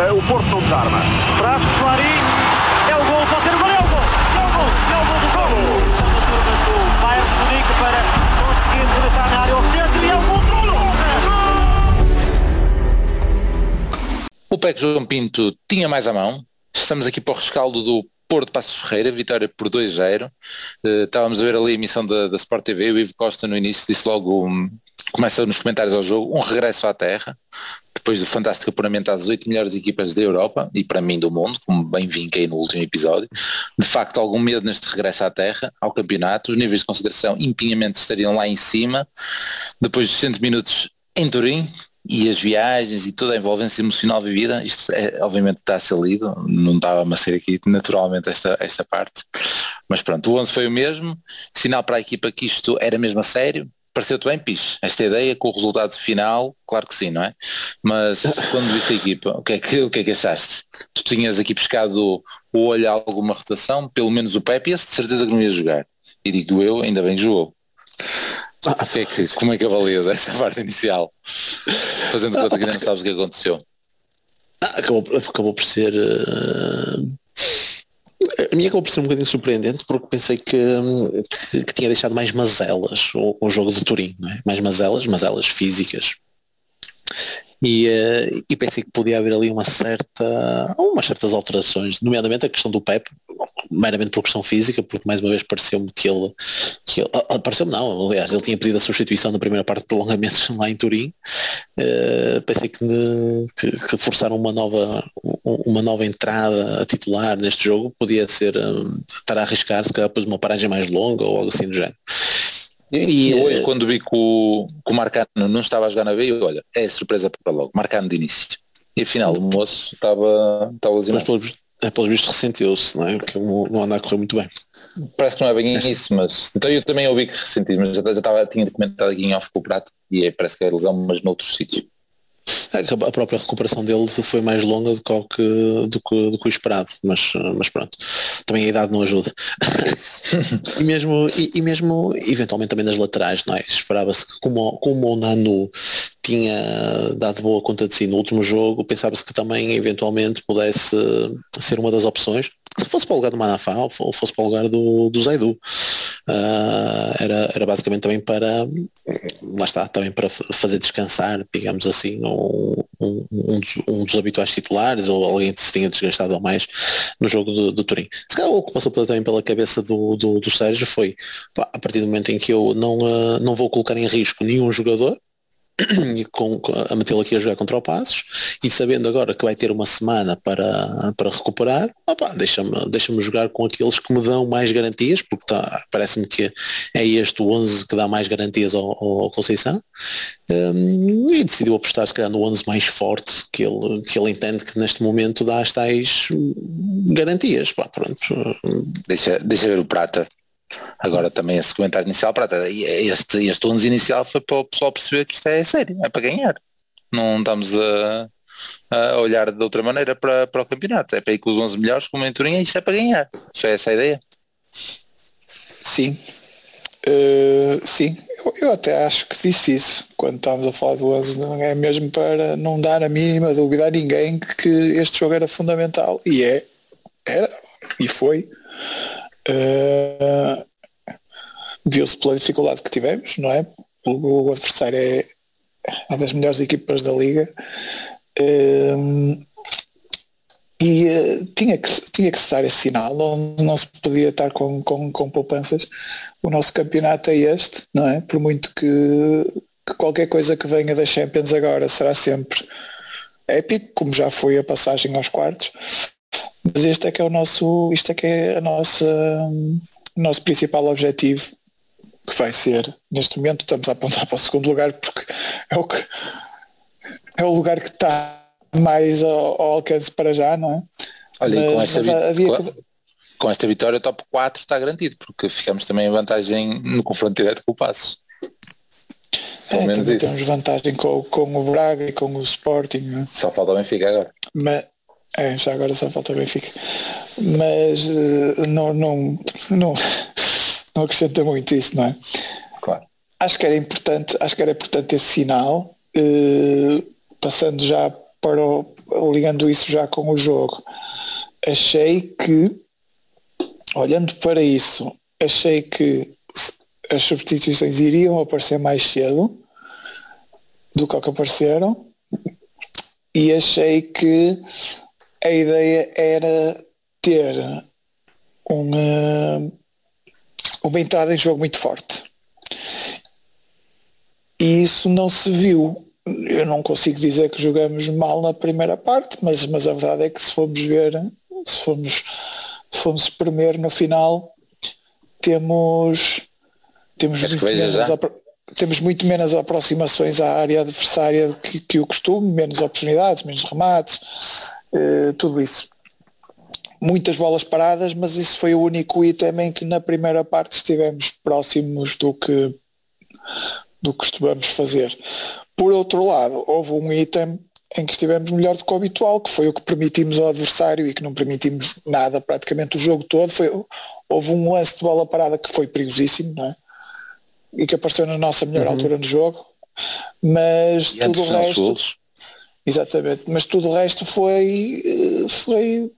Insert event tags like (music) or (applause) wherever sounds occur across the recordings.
Uh, o Porto não desarma. Traz Clarim. É o gol, pode ser o gol, é o gol. É o gol, é o gol do gol. A turma do Bayern de Munique para conseguir rematar na área ao centro e é o gol do O PEC João Pinto tinha mais à mão. Estamos aqui para o rescaldo do Porto Passos Ferreira, vitória por 2-0. Uh, estávamos a ver ali a emissão da, da Sport TV, o Ivo Costa no início disse logo, um, começa nos comentários ao jogo, um regresso à terra, depois do fantástico apuramento às oito melhores equipas da Europa e para mim do mundo, como bem vinquei no último episódio. De facto, algum medo neste regresso à terra, ao campeonato, os níveis de consideração impinhamente estariam lá em cima, depois dos 100 minutos em Turim, e as viagens e toda a envolvência emocional vivida, isto é, obviamente está a ser lido, não estava a ser aqui naturalmente esta, esta parte, mas pronto, o 11 foi o mesmo, sinal para a equipa que isto era mesmo a sério, pareceu-te bem, Pis, esta ideia com o resultado final, claro que sim, não é? Mas quando viste a equipa, o que é que, o que, é que achaste? Tu tinhas aqui pescado o olho a alguma rotação, pelo menos o Pepe, de certeza que não ia jogar, e digo eu, ainda bem que jogou. Ah, que é que, como é que avalias essa parte inicial? Fazendo conta que ainda não sabes o que aconteceu. Ah, acabou, acabou por ser. Uh... A minha acabou por ser um bocadinho surpreendente porque pensei que, que, que tinha deixado mais mazelas o, o jogo de Turim, é? mais mazelas, mazelas físicas. E, uh, e pensei que podia haver ali uma certa, umas certas alterações, nomeadamente a questão do Pep, meramente por questão física, porque mais uma vez pareceu-me que ele, que ele ah, pareceu-me não, aliás, ele tinha pedido a substituição na primeira parte de prolongamentos (laughs) lá em Turim. Uh, pensei que, que, que, forçaram uma nova, uma nova entrada a titular neste jogo podia ser um, estar a arriscar se calhar depois uma paragem mais longa ou algo assim do género. E, e hoje, uh, quando vi que o, que o Marcano não estava a jogar na veia, olha, é surpresa para logo, Marcano de início. E afinal o moço estava, estava lesionado é, pelos vistos ressentiu-se, não é? Porque não anda a correr muito bem. Parece que não é bem isso, mas então eu também ouvi que ressentiu, mas já, já estava, tinha comentado aqui em off com o prato e é, parece que é lesão, mas noutros sítios. É a própria recuperação dele foi mais longa do que, do que, do que o esperado, mas, mas pronto, também a idade não ajuda. (laughs) e, mesmo, e, e, mesmo eventualmente também nas laterais, não é? Esperava-se que como, como o Nano tinha dado boa conta de si no último jogo, pensava-se que também eventualmente pudesse ser uma das opções, se fosse para o lugar do Manafá ou fosse para o lugar do, do Zaidu. Uh, era, era basicamente também para lá está, também para fazer descansar, digamos assim, um, um, dos, um dos, habituais titulares ou alguém que se tinha desgastado ao mais no jogo do, do Turim. Se calhar o que passou também pela cabeça do, do, do Sérgio foi pá, a partir do momento em que eu não, uh, não vou colocar em risco nenhum jogador, (clears throat) com, a metê-lo aqui a jogar contra o Passos e sabendo agora que vai ter uma semana para, para recuperar, deixa-me deixa jogar com aqueles que me dão mais garantias, porque tá, parece-me que é este o 11 que dá mais garantias ao, ao Conceição um, e decidiu apostar se calhar no 11 mais forte que ele, que ele entende que neste momento dá as tais garantias. Pá, pronto. Deixa, deixa ver o Prata. Agora também esse comentário inicial, prata, este, este 11 inicial foi para o pessoal perceber que isto é sério, é para ganhar. Não estamos a, a olhar de outra maneira para, para o campeonato. É para ir com os 11 melhores, como em Turim, isto é para ganhar. Foi essa a ideia? Sim. Uh, sim, eu, eu, até acho que disse isso quando estávamos a falar do 11, não é mesmo para não dar a mínima dúvida a ninguém que este jogo era fundamental. E é, era, e foi. Uh, Viu-se pela dificuldade que tivemos, não é? O, o adversário é uma das melhores equipas da liga. Uh, e uh, tinha, que, tinha que se dar esse sinal, não, não se podia estar com, com, com poupanças. O nosso campeonato é este, não é? Por muito que, que qualquer coisa que venha da Champions agora será sempre épico, como já foi a passagem aos quartos. Mas este é que é o nosso, isto é que é a nossa, o nosso principal objetivo, que vai ser, neste momento estamos a apontar para o segundo lugar porque é o que é o lugar que está mais ao, ao alcance para já, não é? Olha, mas, com, esta havia... com, com, esta vitória o top 4 está garantido, porque ficamos também em vantagem no confronto direto com o Passo. É, também temos vantagem com, com o Braga e com o Sporting. Não é? Só falta o Benfica agora. Mas, é, já agora só falta o Benfica. Mas uh, não, não, não, não acrescenta muito isso, não é? Claro. Acho que era importante, acho que era importante esse sinal, uh, passando já para o, ligando isso já com o jogo, achei que, olhando para isso, achei que as substituições iriam aparecer mais cedo do que, que apareceram e achei que a ideia era ter uma, uma entrada em jogo muito forte. E isso não se viu. Eu não consigo dizer que jogamos mal na primeira parte, mas, mas a verdade é que se formos ver, se formos, se formos espremer no final, temos temos muito, menos, temos muito menos aproximações à área adversária que, que o costume, menos oportunidades, menos remates, uh, tudo isso. Muitas bolas paradas, mas isso foi o único item em que na primeira parte estivemos próximos do que do que costumamos fazer. Por outro lado, houve um item em que estivemos melhor do que o habitual, que foi o que permitimos ao adversário e que não permitimos nada praticamente o jogo todo. Foi, houve um lance de bola parada que foi perigosíssimo, não é? e que apareceu na nossa melhor uhum. altura no jogo, mas e tudo o resto. Exatamente, mas tudo o resto foi, eh, foi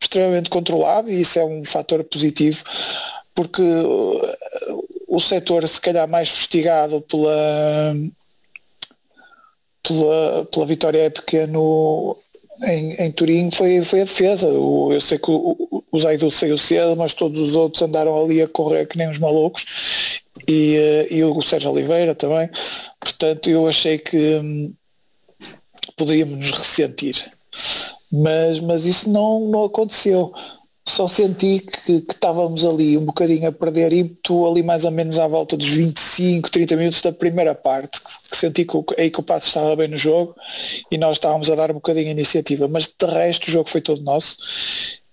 extremamente controlado e isso é um fator positivo porque eh, o setor se calhar mais festigado pela pela, pela vitória épica no, em, em Turim foi, foi a defesa. Eu sei que o, o Zaidu saiu cedo, mas todos os outros andaram ali a correr que nem os malucos e, eh, e o Sérgio Oliveira também. Portanto, eu achei que poderíamos nos ressentir. Mas, mas isso não, não aconteceu. Só senti que, que estávamos ali um bocadinho a perder ímpeto ali mais ou menos à volta dos 25, 30 minutos da primeira parte. Que senti que, aí que o passo estava bem no jogo e nós estávamos a dar um bocadinho a iniciativa. Mas de resto o jogo foi todo nosso.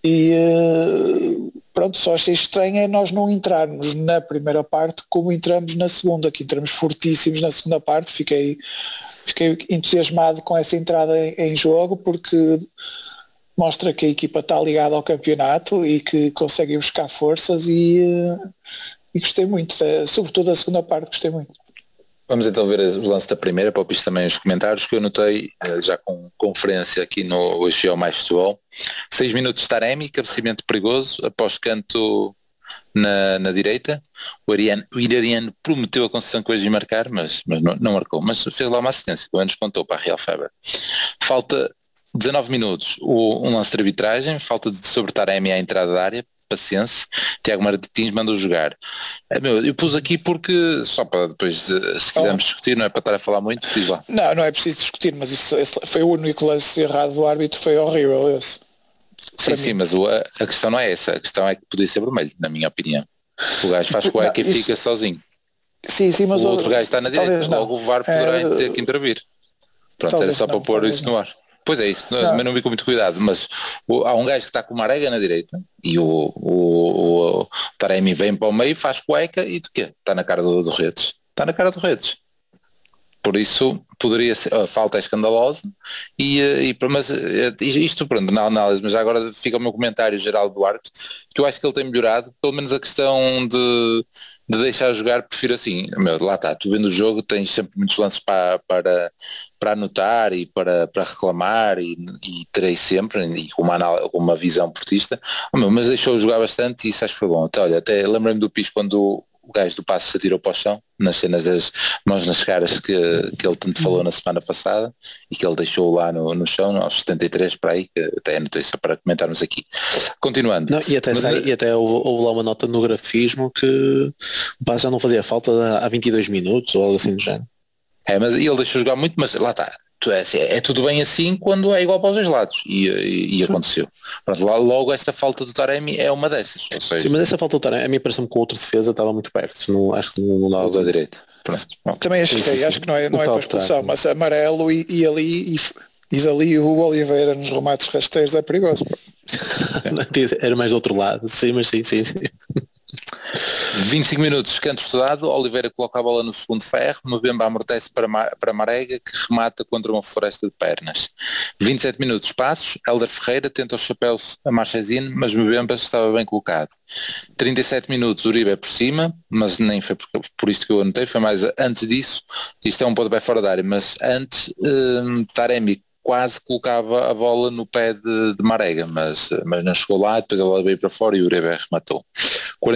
E uh, pronto, só achei estranho é nós não entrarmos na primeira parte como entramos na segunda, que entramos fortíssimos na segunda parte, fiquei, fiquei entusiasmado com essa entrada em, em jogo porque mostra que a equipa está ligada ao campeonato e que consegue buscar forças e, e gostei muito, sobretudo da segunda parte gostei muito. Vamos então ver os lances da primeira, para ouvir também os comentários que eu notei eh, já com conferência aqui no Hoje é o Mais Futebol. Seis minutos de Taremi, cabeceamento perigoso, após canto na, na direita. O, Ariano, o Irariano prometeu a concessão que hoje ia marcar, mas, mas não, não, marcou. Mas fez lá uma assistência, o menos contou para a Real Feber. Falta 19 minutos, o, um lance de arbitragem, falta de sobre Taremi à entrada da área, paciência, Tiago Martins mandou jogar. É, meu, eu pus aqui porque, só para depois, se quisermos discutir, não é para estar a falar muito, diz lá. Não, não é preciso discutir, mas isso foi o único lance errado do árbitro, foi horrível esse. Sim, sim, mas o, a, a, questão não é essa, a questão é que podia ser vermelho, na minha opinião. O gajo faz cueca e fica sozinho. Sim, sim, mas o, o outro gajo está na direita, logo o VAR poderá é, ter que intervir. Pronto, era só não, para pôr isso no ar. Pois é isso, não. também não vi com muito cuidado, mas o, há um gajo que está com uma arega na direita e o, o, o Taremi vem para o meio, faz cueca e de quê? Está na cara do, do Redes. Está na cara do Redes. Por isso poderia ser, a falta é escandalosa e, eh, e mas eh, isto pronto, na análise, mas agora fica o meu comentário geral do Duarte, que eu acho que ele tem melhorado, pelo menos a questão de, de deixar jogar, prefiro assim, meu, lá está, tu vendo o jogo, tens sempre muitos lances para, para, para anotar e para, para reclamar e, e terei sempre, e com uma, com uma visão portista, oh, meu, mas deixou jogar bastante e isso acho que foi bom. Até, olha, até lembrei-me do Pis quando o gajo do passo se atirou para o chão, nas cenas das mãos nas caras que, que ele tanto falou na semana passada e que ele deixou lá no, no chão, aos 73 para aí, que até é notícia para comentarmos aqui. Continuando. Não, e até, Mas, sai, e até houve, houve, lá uma nota no grafismo que o passo já não fazia falta há 22 minutos ou algo assim do género. É, mas ele deixou jogar muito, mas lá está é, é, tudo bem assim quando é igual para os dois lados e, e, e aconteceu. Pronto, logo esta falta do Taremi é uma dessas. Seja, Sim, mas essa falta do Taremi, a mim parece-me que o outro defesa estava muito perto. Não, acho que não dava. da direita. Também acho que, acho que não é, não é para expulsão, mas amarelo e, e ali e, diz ali o Oliveira nos remates rasteiros é perigoso. (laughs) Era mais do outro lado, sim, mas sim, sim, sim. 25 minutos, canto estudado, Oliveira coloca a bola no segundo ferro, Mbemba amortece para, para Marega, que remata contra uma floresta de pernas. 27 minutos, passos, Helder Ferreira tenta os chapéus a Marchesine, mas Mbemba estava bem colocado. 37 minutos, Uribe é por cima, mas nem foi por, por isto que eu anotei, foi mais antes disso, isto é um pontapé fora da área, mas antes, um, Taremi quase colocava a bola no pé de, de Marega, mas, mas não chegou lá, depois ela veio para fora e Uribe rematou.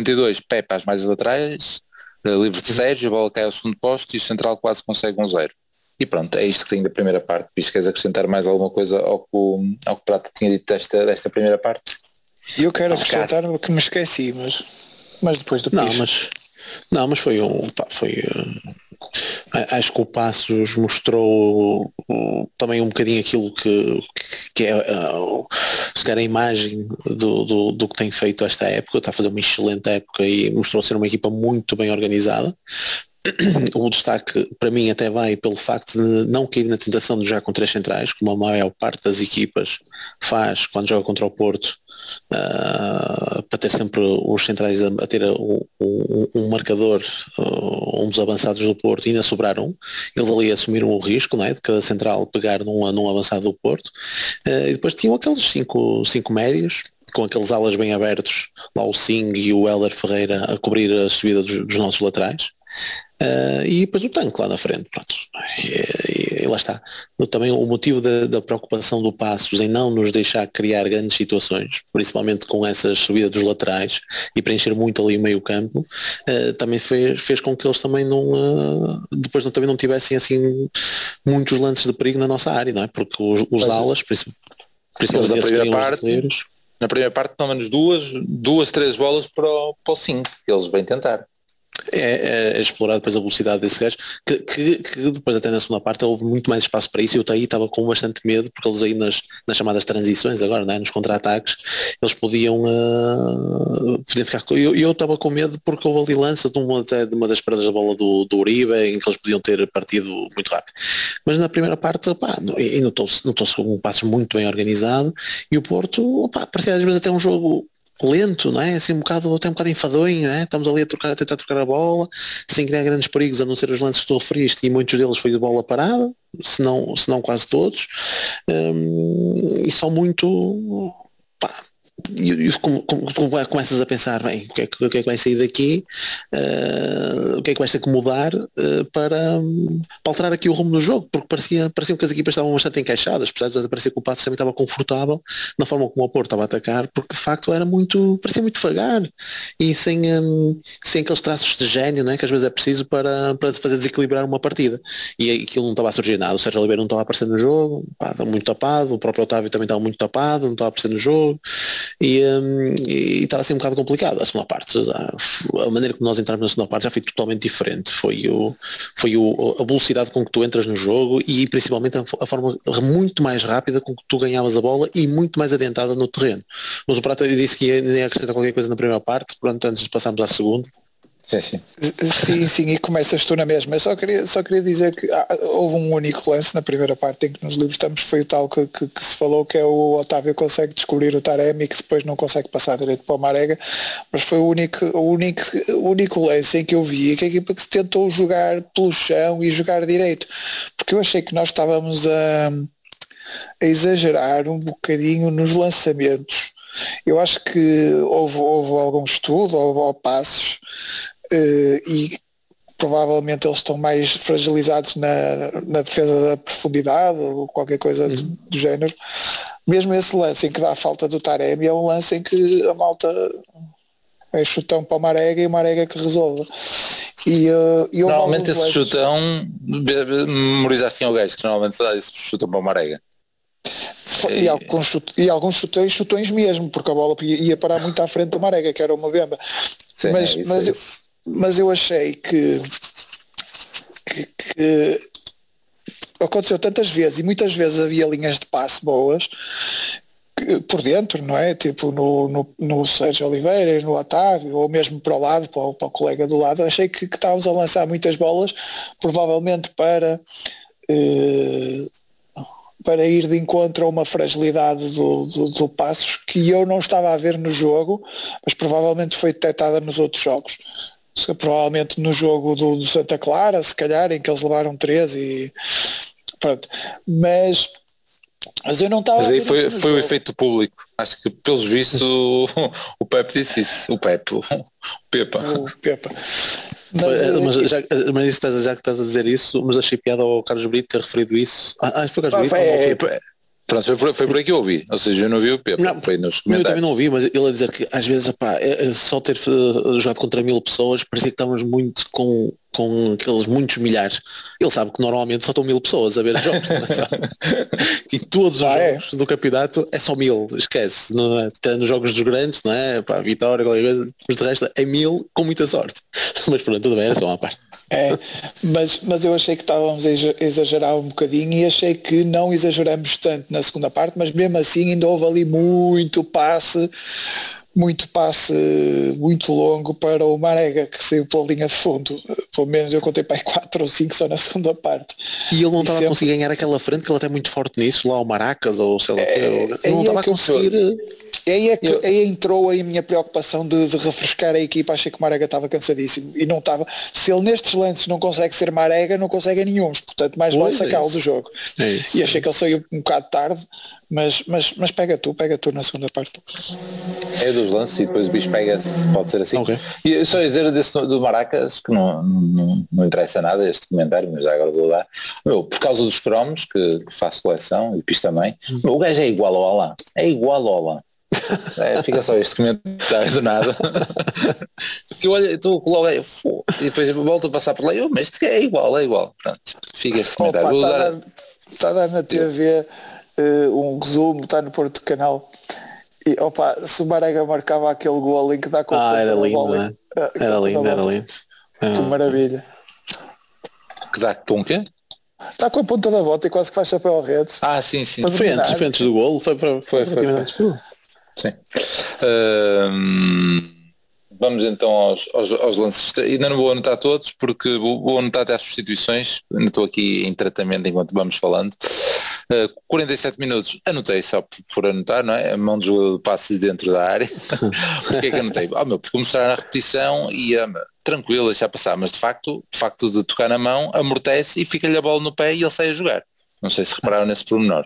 42, Pepe às mais laterais, eh, livre de Sérgio, a bola cai ao segundo posto e o central quase consegue um zero. E pronto, é isto que tenho da primeira parte. Visto queres acrescentar mais alguma coisa ao que o, ao que Prata tinha dito desta, desta primeira parte? Eu quero acrescentar que me esqueci, mas, mas depois do Não, mas não, mas foi um. Pá, foi, uh, acho que o Passos mostrou também um bocadinho aquilo que, que é uh, se calhar a imagem do, do, do, que tem feito esta época, está a fazer uma excelente época e mostrou ser uma equipa muito bem organizada. (clears throat) o destaque para mim até vai pelo facto de não cair na tentação de jogar com três centrais, como a maior parte das equipas faz quando joga contra o Porto, uh, para ter sempre os centrais a, a ter um, um, um marcador, uh, um dos avançados do Porto, e ainda sobrar um. Eles ali assumiram o risco não é, de cada central pegar num, num avançado do Porto. Uh, e depois tinham aqueles cinco, cinco médios, com aqueles alas bem abertos, lá o Sing e o Heller Ferreira a cobrir a subida dos, dos nossos laterais. Uh, e depois o tanque lá na frente, pronto. E, e, lá está. Também o motivo da, da, preocupação do Passos em não nos deixar criar grandes situações, principalmente com essa subida dos laterais e preencher muito ali o meio campo, uh, também fez, fez com que eles também não, uh, depois não, também não tivessem assim muitos lances de perigo na nossa área, não é? Porque os, os alas, principalmente na primeira parte, na primeira parte pelo menos duas, duas, três bolas para o, para o cinco, eles vêm tentar é, é, é, explorar depois a velocidade desse gajo, que, que, que, depois até na segunda parte houve muito mais espaço para isso e eu aí estava com bastante medo, porque eles aí nas, nas chamadas transições agora, né, nos contra-ataques, eles podiam, uh, podiam ficar com. Eu estava com medo porque houve ali lança de uma, de uma das perdas da bola do, do Uribe em que eles podiam ter partido muito rápido. Mas na primeira parte, pá, e notou-se notou um passo muito bem organizado e o Porto, pá, parecia às vezes até um jogo lento, não é? Assim um bocado, até um bocado enfadonho, é? Estamos ali a, trocar, a tentar trocar a bola, sem criar grandes perigos, a não ser os lances que tu referiste, e muitos deles foi de bola parada, se não, se não quase todos, um, e só muito e, e como, começas a pensar, bem, o que é que, que, é que vai sair daqui, uh, o que é que vais ter que mudar uh, para, para alterar aqui o rumo do jogo, porque parecia, parecia que as equipas estavam bastante encaixadas, apesar de parecer que o Pato também estava confortável na forma como o Porto estava a atacar, porque de facto era muito, parecia muito devagar e sem, um, sem aqueles traços de gênio né, que às vezes é preciso para, para fazer desequilibrar uma partida. E aquilo não estava a surgir nada, o Sérgio Oliveira não estava a aparecer no jogo, pá, muito tapado, o próprio Otávio também estava muito tapado, não estava a aparecer no jogo e, um, e estava assim um bocado complicado a segunda parte. A maneira como nós entramos na segunda parte já foi totalmente diferente. Foi, o, foi o, a velocidade com que tu entras no jogo e principalmente a, a, forma muito mais rápida com que tu ganhavas a bola e muito mais adiantada no terreno. Mas o Prata disse que ia, ia acrescentar qualquer coisa na primeira parte, portanto antes de passarmos à segunda. Sim, sim. Sim, sim, e começas tu na mesma. Eu só queria, só queria dizer que ah, houve um único lance na primeira parte em que nos libertamos, foi o tal que, que, que, se falou, que é o Otávio consegue descobrir o Taremi que depois não consegue passar direito para o Marega, mas foi o único, o único, o único lance em que eu vi que a equipa que tentou jogar pelo chão e jogar direito. Porque eu achei que nós estávamos a, a exagerar um bocadinho nos lançamentos. Eu acho que houve, houve algum estudo, houve, houve passos e provavelmente eles estão mais fragilizados na, na defesa da profundidade ou qualquer coisa uhum. do, do, género. Mesmo esse lance em que dá a falta do Taremi é um lance em que a malta é chutão para o Marega e o Marega que resolve. E, uh, e normalmente esse chutão memoriza assim ao gajo que normalmente dá esse chutão para o Marega. E, alguns, chute, e alguns chutões, chutões mesmo, porque a bola ia parar muito à frente do Marega, que era uma bemba. Sim, mas, é mas, é mas eu achei que, que, que, aconteceu tantas vezes e muitas vezes havia linhas de passe boas que, por dentro, não é? Tipo no, no, no Sérgio Oliveira, no Otávio, ou mesmo para o lado, para o, para o colega do lado, achei que, que, estávamos a lançar muitas bolas, provavelmente para eh, para ir de encontro a uma fragilidade do, do, do Passos que eu não estava a ver no jogo, mas provavelmente foi detectada nos outros jogos provavelmente no jogo do, do, Santa Clara, se calhar, em que eles levaram três e pronto. Mas, mas eu não estava. Mas aí foi, foi o efeito público. Acho que pelos vistos o, (laughs) o Pepe disse isso. O Pepe, o (laughs) Pepa. O Pepa. Mas, Eh, eh, mas, já, mas isso estás- já que estás a dizer isso, mas achei piada ao Carlos Brito ter referido isso. Ah, ah, foi o Carlos Ah, Brito? foi- ou É, pá, Pronto, foi por, foi por aí que eu ouvi. Ou seja, eu não vi o Pepe, Não, foi nos Eu também comentários. não ouvi, mas ele a dizer que às vezes epá, é- é só ter eh, jogado contra mil pessoas parecia que estávamos muito com, com aqueles muitos milhares. Ele sabe que normalmente só estão mil pessoas a ver os jogos. (laughs) não é e todos os Ah, é? jogos do campeonato é só mil, esquece. Não é? Tirando os jogos dos grandes, não é? Pá, vitória, qualquer coisa, mas de resto é mil com muita sorte. (laughs) Mas pronto, tudo bem, era só uma parte. É, mas, mas eu achei que estávamos a exa- exagerar um bocadinho e achei que não exageramos tanto na segunda parte, mas mesmo assim ainda houve ali muito passe, muito passe muito longo para o Marega que saiu pela linha de fundo. Pelo menos eu contei para aí 4 ou 5 só na (laughs) segunda parte. E ele não estava a sempre- conseguir ganhar aquela frente, que ele até é muito forte nisso, lá o Maracas ou sei lá o quê. É, Ele aí não é estava a que eu conseguir. Aí, é que, aí entrou aí a minha preocupação de, de refrescar a equipa, achei que o Marega estava cansadíssimo e não estava. Se ele nestes lances não consegue ser Marega, não consegue a nenhum, portanto mais vale é sacá-lo do jogo. É e é achei que ele saiu um bocado tarde, mas, mas, mas pega tu, pega tu na segunda parte. É dos lances e depois o bicho pega-se, pode ser assim. Ok. E eu só dizer desse do Maracas, que não, não, não interessa nada este comentário, mas já agora vou dar. Meu, por causa dos cromos, que, que faço coleção, e piso também, meu, o gajo é igual ao Alan. É igual ao Alan. É, fica só este comentário do nada. Porque eu olho, aí, fô, e depois eu volto a passar por lá, eu, mas é igual, é igual. Pronto, fica este Opa, comentário. Vou está a, usar- dar, está a dar na TV eh, um resumo, está no Porto Canal. E opa, se o Marega marcava aquele gol em que dá com a Ah, ponta era lindo, bola, né? eh, Era com a lindo, era bola. lindo. Que Ah. maravilha. que dá com o quê? Está com a ponta da bota e quase que faz chapéu ao redes. Ah, sim, sim. Foi antes, foi antes do golo, foi para Foi, foi, do golo. Sim. Vamos então aos, aos, aos lances. Ainda não vou anotar todos porque vou, vou anotar até as substituições. Ainda estou aqui em tratamento enquanto vamos falando. Uh, 47 minutos, anotei só por, anotar, não é? A mão do jogador de passes dentro da área. (laughs) Porquê é que anotei? Oh, meu, porque mostrar na repetição e um, tranquilo, deixar passar, mas de facto, o facto de tocar na mão amortece e fica-lhe a bola no pé e ele sai a jogar. Não sei se repararam nesse pormenor.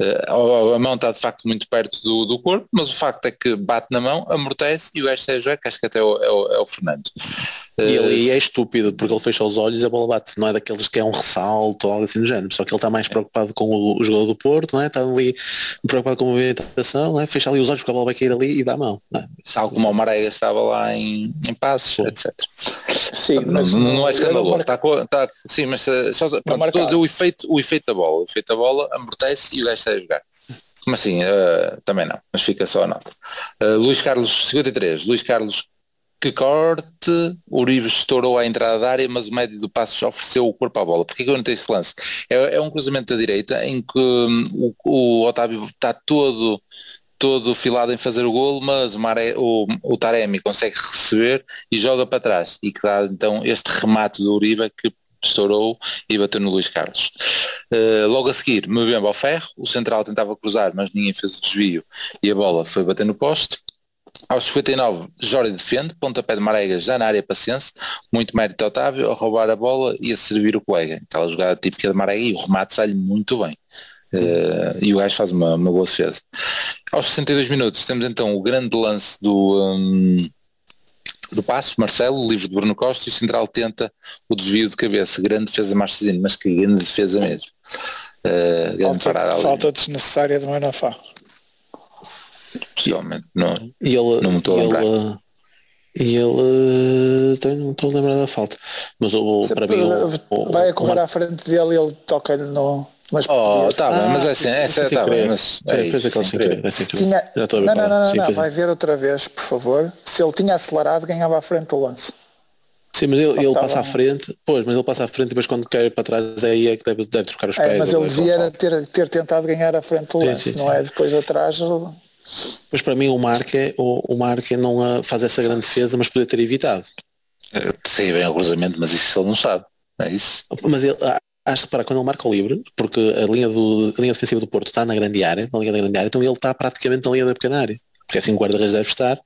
Uh, a mão está de facto muito perto do, do corpo, mas o facto é que bate na mão, amortece e o gajo a jogar, que acho que até é o, é o, é o Fernando. E Uh, ali é estúpido, porque ele fecha os olhos e a bola bate. Não é daqueles que é um ressalto ou algo assim do género. Só que ele está mais preocupado com o, o jogador do Porto, não é? está ali preocupado com a movimentação, não é? fecha ali os olhos porque a bola vai cair ali e dá a mão. Não é? tal como o Marega estava lá em, em passos, etc. Sim, Não, não, não é escandaloso. Está com, está, sim, mas uh, só, pronto, estou a dizer o efeito, o efeito da bola. O efeito da bola amortece e o gajo sai a jogar. Como assim? Uh, também não, mas fica só a nota. Uh, Luís Carlos, 53. Luís Carlos, que corte. Uribe estourou à entrada da área, mas o médio do Passos ofereceu o corpo à bola. Porquê que eu não tenho esse lance? É, é um cruzamento da direita em que hum, o, o Otávio está todo todo filado em fazer o golo, mas o, Mare, o, o Taremi consegue receber e joga para trás e que dá então este remate do Uribe que estourou e bateu no Luís Carlos. Uh, logo a seguir, Mbemba ao ferro, o central tentava cruzar, mas ninguém fez o desvio e a bola foi bater no poste. Aos 59, Jorge defende, pontapé de Marega já na área paciência, muito mérito Otávio a roubar a bola e a servir o colega. Aquela jogada típica de Marega e o remate sai-lhe muito bem. Uh, e o gajo faz uma, uma boa defesa. Aos 62 minutos temos então o grande lance do, um, do Passos, Marcelo, livre de Bruno Costa, e o Central tenta o desvio de cabeça, grande defesa de Marcezinho, mas que grande defesa mesmo. Uh, grande falta, parada ali, falta desnecessária de Manafá. possivelmente. Não, E ele, Não me estou a e lembrar. ele, e ele também não me estou a lembrar da falta. Mas o, para mim o- vai a correr à frente dele e ele toca-lhe no. Mas Oh, tá bem, Ah, mas é assim, sim, essa sem tá bem, querer. mas Sim, é fez isso, sem querer. é sem querer. tinha, não, não, é. não, Sim, não, vai ver outra vez, por favor. Se ele tinha acelerado, ganhava à frente o lance. Sim, mas ele, ele Faltava passa à frente, pois, mas ele passa à frente e depois quando quer ir para trás é aí é que deve, deve trocar os pés. É, mas ele devia ter, ter tentado ganhar à frente o lance, sim, não sim. é depois atrás. Pois para mim o Marque, o, o Marque não ah, faz essa grande defesa, mas podia ter evitado. Sei bem o cruzamento, mas isso ele não sabe. É isso. Mas ele, acho que para quando ele marca o livre, porque a linha, do, a linha defensiva do Porto está na grande área, na linha da grande área, então ele está praticamente na linha da pequena área. Porque é assim o guarda-redes deve estar,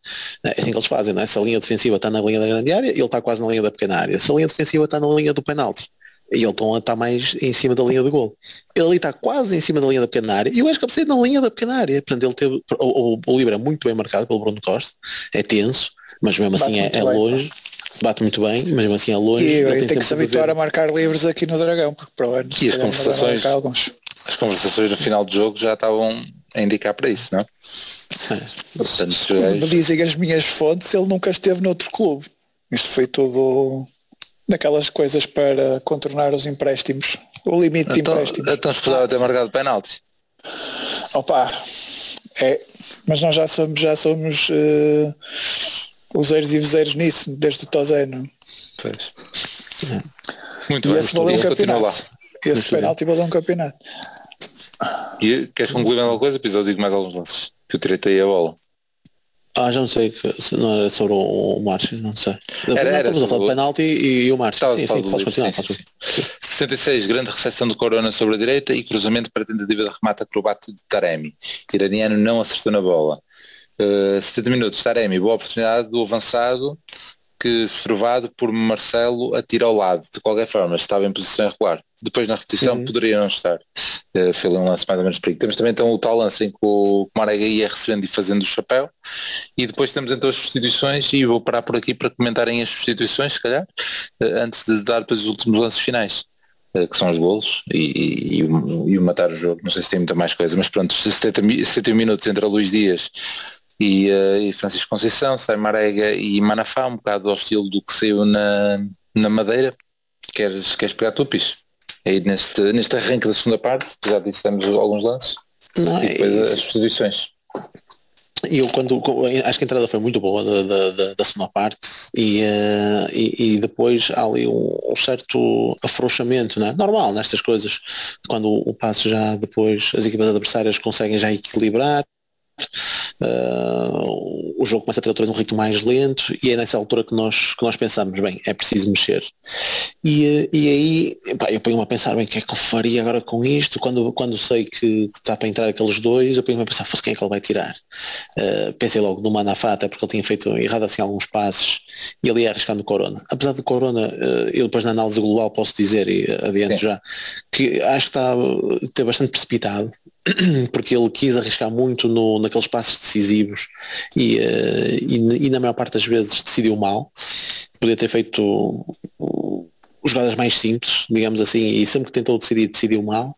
é assim que eles fazem, não é? Se a linha defensiva está na linha da grande área, ele está quase na linha da pequena área. Se a linha defensiva está na linha do penalti, e ele está mais em cima da linha do gol. Ele ali está quase em cima da linha da pequena área e o cabeceia na linha da pequena área. Portanto, ele teve, o, o, o livre é muito bem marcado pelo Bruno Costa, é tenso, mas mesmo assim é, é bem, longe. Bate muito bem, mas mesmo assim é longe. E agora tem que se habituar a marcar livres aqui no Dragão, porque para o ano E as conversações- marcar alguns. As conversações no final do jogo já estavam a indicar para isso, não? Portanto, Segundo me dizem as minhas fontes, ele nunca esteve noutro clube. Isto foi tudo daquelas coisas para contornar os empréstimos. O limite de então, empréstimos. então escusava ter marcado penalti. Opa, é, mas nós já somos, já somos uh, useiros e viseiros nisso, desde o Tozeno. Muito E bem, esse valeu um continua lá. campeonato. Esse penalti valeu um campeonato. E queres concluir mais alguma coisa? Depois digo mais alguns lances. Que eu aí a bola. Ah, já não sei que se não era sobre o, o Márcio, não sei. Era, não, era estamos a falar sobre de o- penalti e, e o a sim, sim, do podes livro, continuar. sim, sim, sim. 66, grande recepção do Corona sobre a direita e cruzamento para tentativa de remate acrobático de Taremi. Iraniano não acertou na bola. Uh, 70 minutos, Taremi, boa oportunidade do avançado que estrovado por Marcelo atira ao lado. De qualquer forma, estava em posição irregular. Depois na repetição Uhum. poderia não estar. Uh, foi um lance mais ou menos perigo. Temos também então o tal lance em que o Marega ia recebendo e fazendo o chapéu. E depois temos então as substituições e vou parar por aqui para comentarem as substituições, se calhar, eh, antes de dar depois os últimos lances finais, eh, que são os golos e, e- e o, matar o jogo. Não sei se tem muita mais coisa, mas pronto, 70, mi- 70 minutos entre a Luís Dias e, eh, e Francisco Conceição, sai Marega e Manafá, um bocado ao estilo do que saiu na, na Madeira. Queres, queres pegar tu, Pis? Aí neste, neste arranque da segunda parte, já dissemos alguns lances, Não, e é depois isso. as substituições. E eu quando acho que a entrada foi muito boa da, da, da- da segunda parte e, eh, e, e depois há ali um, um certo afrouxamento, né? normal nestas coisas, quando o, o passo já depois as equipas adversárias conseguem já equilibrar, eh, o jogo começa a ter outra vez um ritmo mais lento e é nessa altura que nós, que nós pensamos, bem, é preciso mexer. E, eh, e aí pá, eu ponho-me a pensar, bem, o que é que eu faria agora com isto? Quando, quando sei que, que está para entrar aqueles dois, eu ponho-me a pensar, fosse quem é que ele vai tirar? Uh, pensei logo no Manafá, até porque ele tinha feito errado assim alguns passes e ele ia arriscar no Corona. Apesar do Corona, uh, eu depois na análise global posso dizer, e adiante Sim. já, que acho que está uh, ter bastante precipitado, (clears throat) porque ele quis arriscar muito no, naqueles passes decisivos e, uh, e, e na maior parte das vezes decidiu mal. Podia ter feito jogadas mais simples, digamos assim, e sempre que tentou decidir, decidiu mal.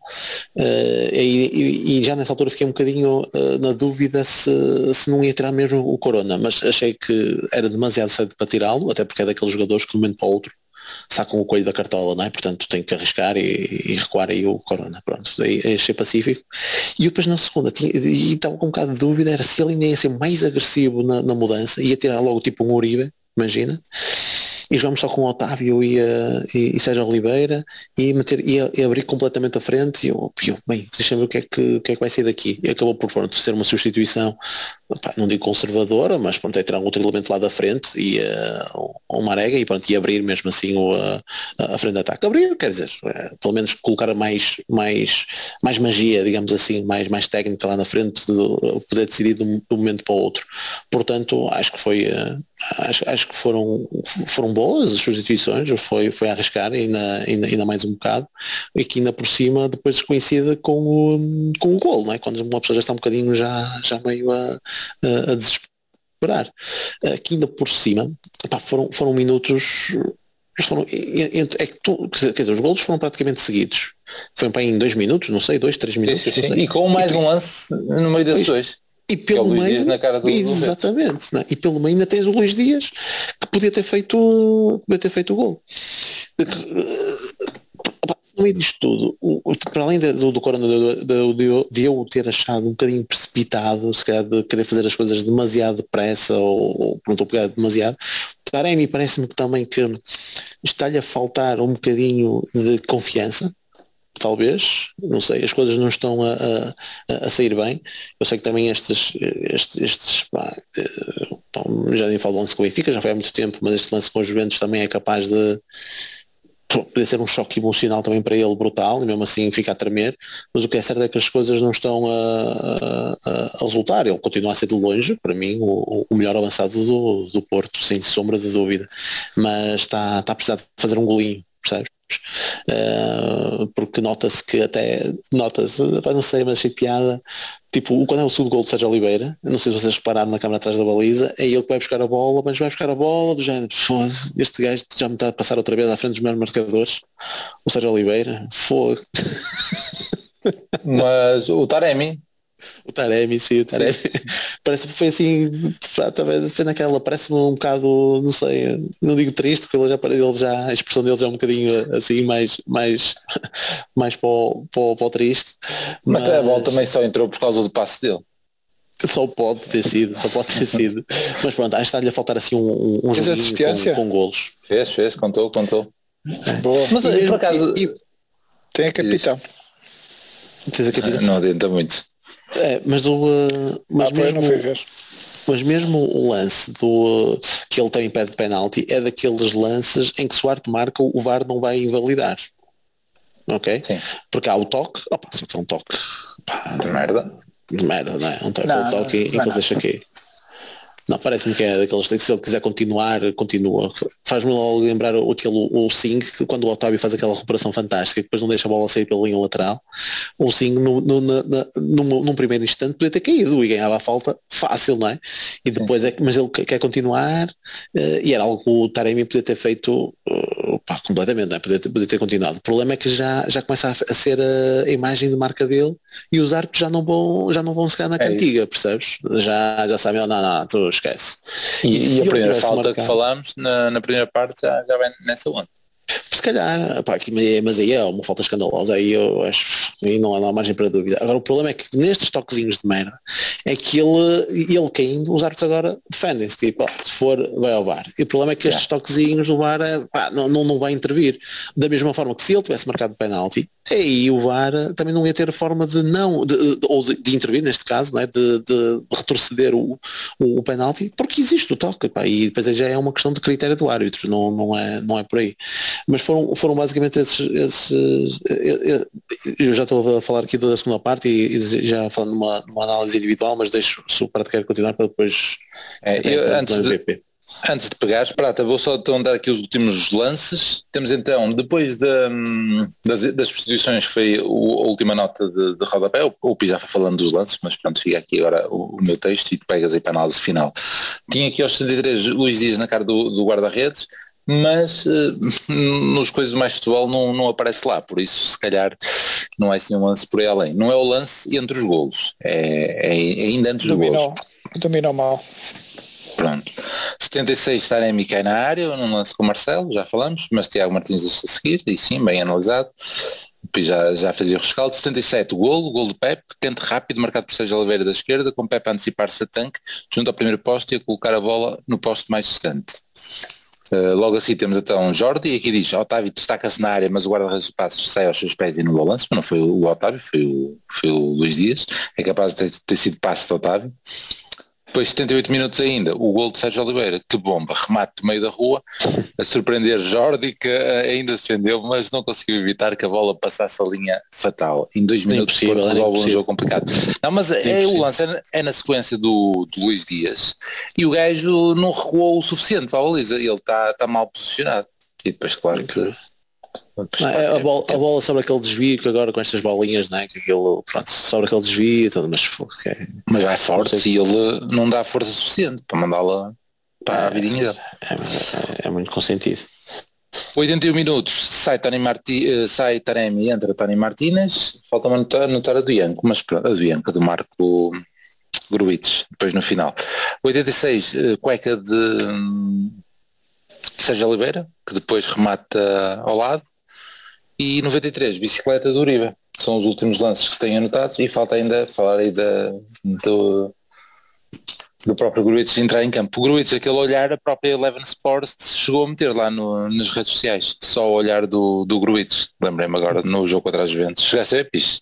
Uh, e- e já nessa altura fiquei um bocadinho uh, na dúvida se, se não ia tirar mesmo o Corona, mas achei que era demasiado cedo para tirá-lo, até porque é daqueles jogadores que de um momento para o outro sacam o coelho da cartola, não é? Portanto tem que arriscar e, e recuar aí o Corona. Pronto, daí achei pacífico. E depois na segunda tinha, e estava com um bocado de dúvida, era se ele ainda ia ser mais agressivo na, na mudança, ia tirar logo tipo um Uribe, imagina. E jogamos só com o Otávio e, a- e, e Sérgio Oliveira e, meter, e, a- abrir completamente a frente e eu, eu bem, deixa-me ver o que, é que, que é que vai sair daqui. E acabou por pronto, ser uma substituição, não digo conservadora, mas pronto, é tirar um outro elemento lá da frente e uh, um Marega e pronto, e abrir mesmo assim o, a, a frente de ataque. Abrir, quer dizer, eh, pelo menos colocar mais, mais, mais magia, digamos assim, mais, mais técnica lá na frente, de, poder decidir de um, de um momento para o outro. Portanto, acho que foi, eh, acho, acho que foram, foram boas as substituições, foi, foi arriscar ainda, ainda, ainda mais um bocado, e que ainda por cima depois coincide com o, com o gol, não é? quando uma pessoa já está um bocadinho já, já meio a, a, a desesperar. Aqui ainda por cima, pá, foram, foram minutos foram, entre- é que tu, quer dizer, os golos foram praticamente seguidos. Foi para em dois minutos, não sei, dois, três minutos. E com mais um lance no meio desses dois. E é pelo meio, Dias na cara do- do exatamente, não é? e pelo meio ainda tens o Luís Dias que podia ter feito, podia ter feito o gol. Meio disto tudo, o- o- para além do, do Corona de, eu ter achado um bocadinho precipitado, se calhar de querer fazer as coisas demasiado depressa ou, ou pronto, pegar demasiado, Taremi parece-me que também que está-lhe a faltar um bocadinho de confiança, talvez, não sei, as coisas não estão a, a- a sair bem. Eu sei que também estes, estes, estes eh, pá, já nem falo do lance com o Benfica, já foi há muito tempo, mas este lance com os Juventus também é capaz de poder ser um choque emocional também para ele brutal e mesmo assim fica a tremer, mas o que é certo é que as coisas não estão a, a- a resultar, ele continua a ser de longe, para mim, o, o melhor avançado do, do Porto, sem sombra de dúvida, mas está, está a precisar de fazer um golinho, percebes? Uh, porque nota-se que até, nota-se, não sei, mas achei piada, tipo, quando é o segundo gol de Sérgio Oliveira, não sei se vocês repararam na câmara atrás da baliza, é ele que vai buscar a bola, mas vai buscar a bola do género, este gajo já me está a passar outra vez à frente dos meus marcadores, o Sérgio Oliveira, foda Mas o Taremi o Taremi, sim, o Taremi. Parece que foi assim, também foi naquela, parece-me um bocado, não sei, não digo triste, porque ele já, ele já, a expressão dele já é um bocadinho assim, mais, mais, (laughs) mais para o, para o, triste. Mas, mas a bola também só entrou por causa do passe dele. Só pode ter sido, só pode ter sido. Mas pronto, acho que está-lhe a faltar assim um, um com, com golos. Fez, fez, contou, contou. Boa. Mas e, por acaso. E, tem a capitão. Tens a capitão. Não adianta muito. É, mas o. Uh, mas ah, mesmo, mas mesmo o lance do que ele tem pé de penalti é daqueles lances em que se o Arte marca o VAR não vai invalidar. Ok? Sim. Porque há o toque, opa, só que é um toque pá, de merda. De merda, não é? Um toque, não, um toque não, e, não, e deixa aqui. Não, parece-me que é daqueles que se ele quiser continuar, continua. Faz-me logo lembrar aquele, o Sing, que quando o Otávio faz aquela recuperação fantástica, depois não deixa a bola sair pela linha lateral, o Sing no, no, na, num, num, primeiro instante podia ter caído e ganhava a falta fácil, não é? E depois é mas ele quer continuar uh, e era algo que o Taremi podia ter feito uh, pá, completamente, não é? Podia ter, podia ter continuado. O problema é que já, já começa a, ser a, imagem de marca dele e os árbitros já não vão, já não vão se na é cantiga, isso. percebes? Já, já sabem, não, não, tu esquece. E, e, e a primeira falta marcado, que falámos na, na primeira parte já, já vem nessa onda. Se calhar, pá, mas aí é uma falta escandalosa, aí eu acho aí não, não há margem para dúvida. Agora o problema é que nestes toquezinhos de merda é que ele, ele caindo, os árbitros agora defendem-se, tipo, ó, se for vai ao VAR. E o problema é que estes toquezinhos do VAR é, pá, não, não, não vai intervir. Da mesma forma que se ele tivesse marcado penalti, aí o VAR também não ia ter forma de não, de, de, ou de, de, intervir neste caso, né, de, de retroceder o, o, o penalti, porque existe o toque, pá, e depois já é uma questão de critério do árbitro, não, não, é, não é por aí. Mas foram, foram basicamente esses, esses, eu já estou a falar aqui da segunda parte e, e já falando numa, numa, análise individual, mas deixo se o Prata quer continuar para depois é, eu, antes, de, antes de pegares, Prata, vou só então dar aqui os últimos lances. Temos então, depois da, das, das substituições, foi o, a última nota de, de rodapé, o, o Pi já foi falando dos lances, mas pronto, fica aqui agora o, o meu texto e tu pegas aí para a análise final. Tinha aqui aos 73 Luís Dias na cara do, do guarda-redes, mas uh, nos coisas mais futebol não, não aparece lá, por isso se calhar não é assim um lance por aí além. Não é o lance entre os golos, é, é, ainda antes dos golos. Dominou mal. Pronto. 76 Taremi cai na área, num lance com o Marcelo, já falamos, mas Tiago Martins deixa a seguir, e sim, bem analisado. Depois já, já fazia o rescaldo. 77 o golo, golo do Pep, canto rápido, marcado por Sérgio Oliveira da esquerda, com Pep a antecipar-se a tanque, junto ao primeiro posto e a colocar a bola no posto mais distante. Uh, logo assim temos então Jordi, e aqui diz, Otávio destaca-se na área, mas o guarda-redes de passos sai aos seus pés e no balanço, mas não foi o Otávio, foi o, foi o Luís Dias, é capaz de ter, ter sido passe de Otávio. Depois 78 minutos ainda, o gol de Sérgio Oliveira, que bomba, remate do meio da rua, a surpreender Jordi, que eh, ainda defendeu, mas não conseguiu evitar que a bola passasse a linha fatal. Em dois minutos é resolve um jogo complicado. Não, mas é, é o lance é, é, na sequência do, do Luís Dias e o gajo não recuou o suficiente para a baliza, ele está tá mal posicionado. E depois claro que é, a, bola, a bola sobre aquele desvio que agora com estas bolinhas, né, que aquilo, pronto, sobre aquele desvio, tudo, mas, é, mas vai forte e ele não dá força suficiente para mandá-la para a vidinha dele. É, é, é, muito consentido. 81 minutos, sai, Tony Marti, eh, sai Taremi entra Tony Martínez, falta uma notar a do Ianco, mas a do Ianco, do Marco Gruites, depois no final. 86, eh, cueca de hum, Sérgio Oliveira, que depois remata ao lado, e 93, bicicleta do Uribe. São os últimos lances que tenho anotados e falta ainda falar aí da, do, do próprio Gruitz entrar em campo. O Gruitz, aquele olhar, a própria Eleven Sports chegou a meter lá no, nas redes sociais, só o olhar do, do Gruitz, lembrei-me agora, no jogo contra as Juventus. Chegaste a ver, Piche?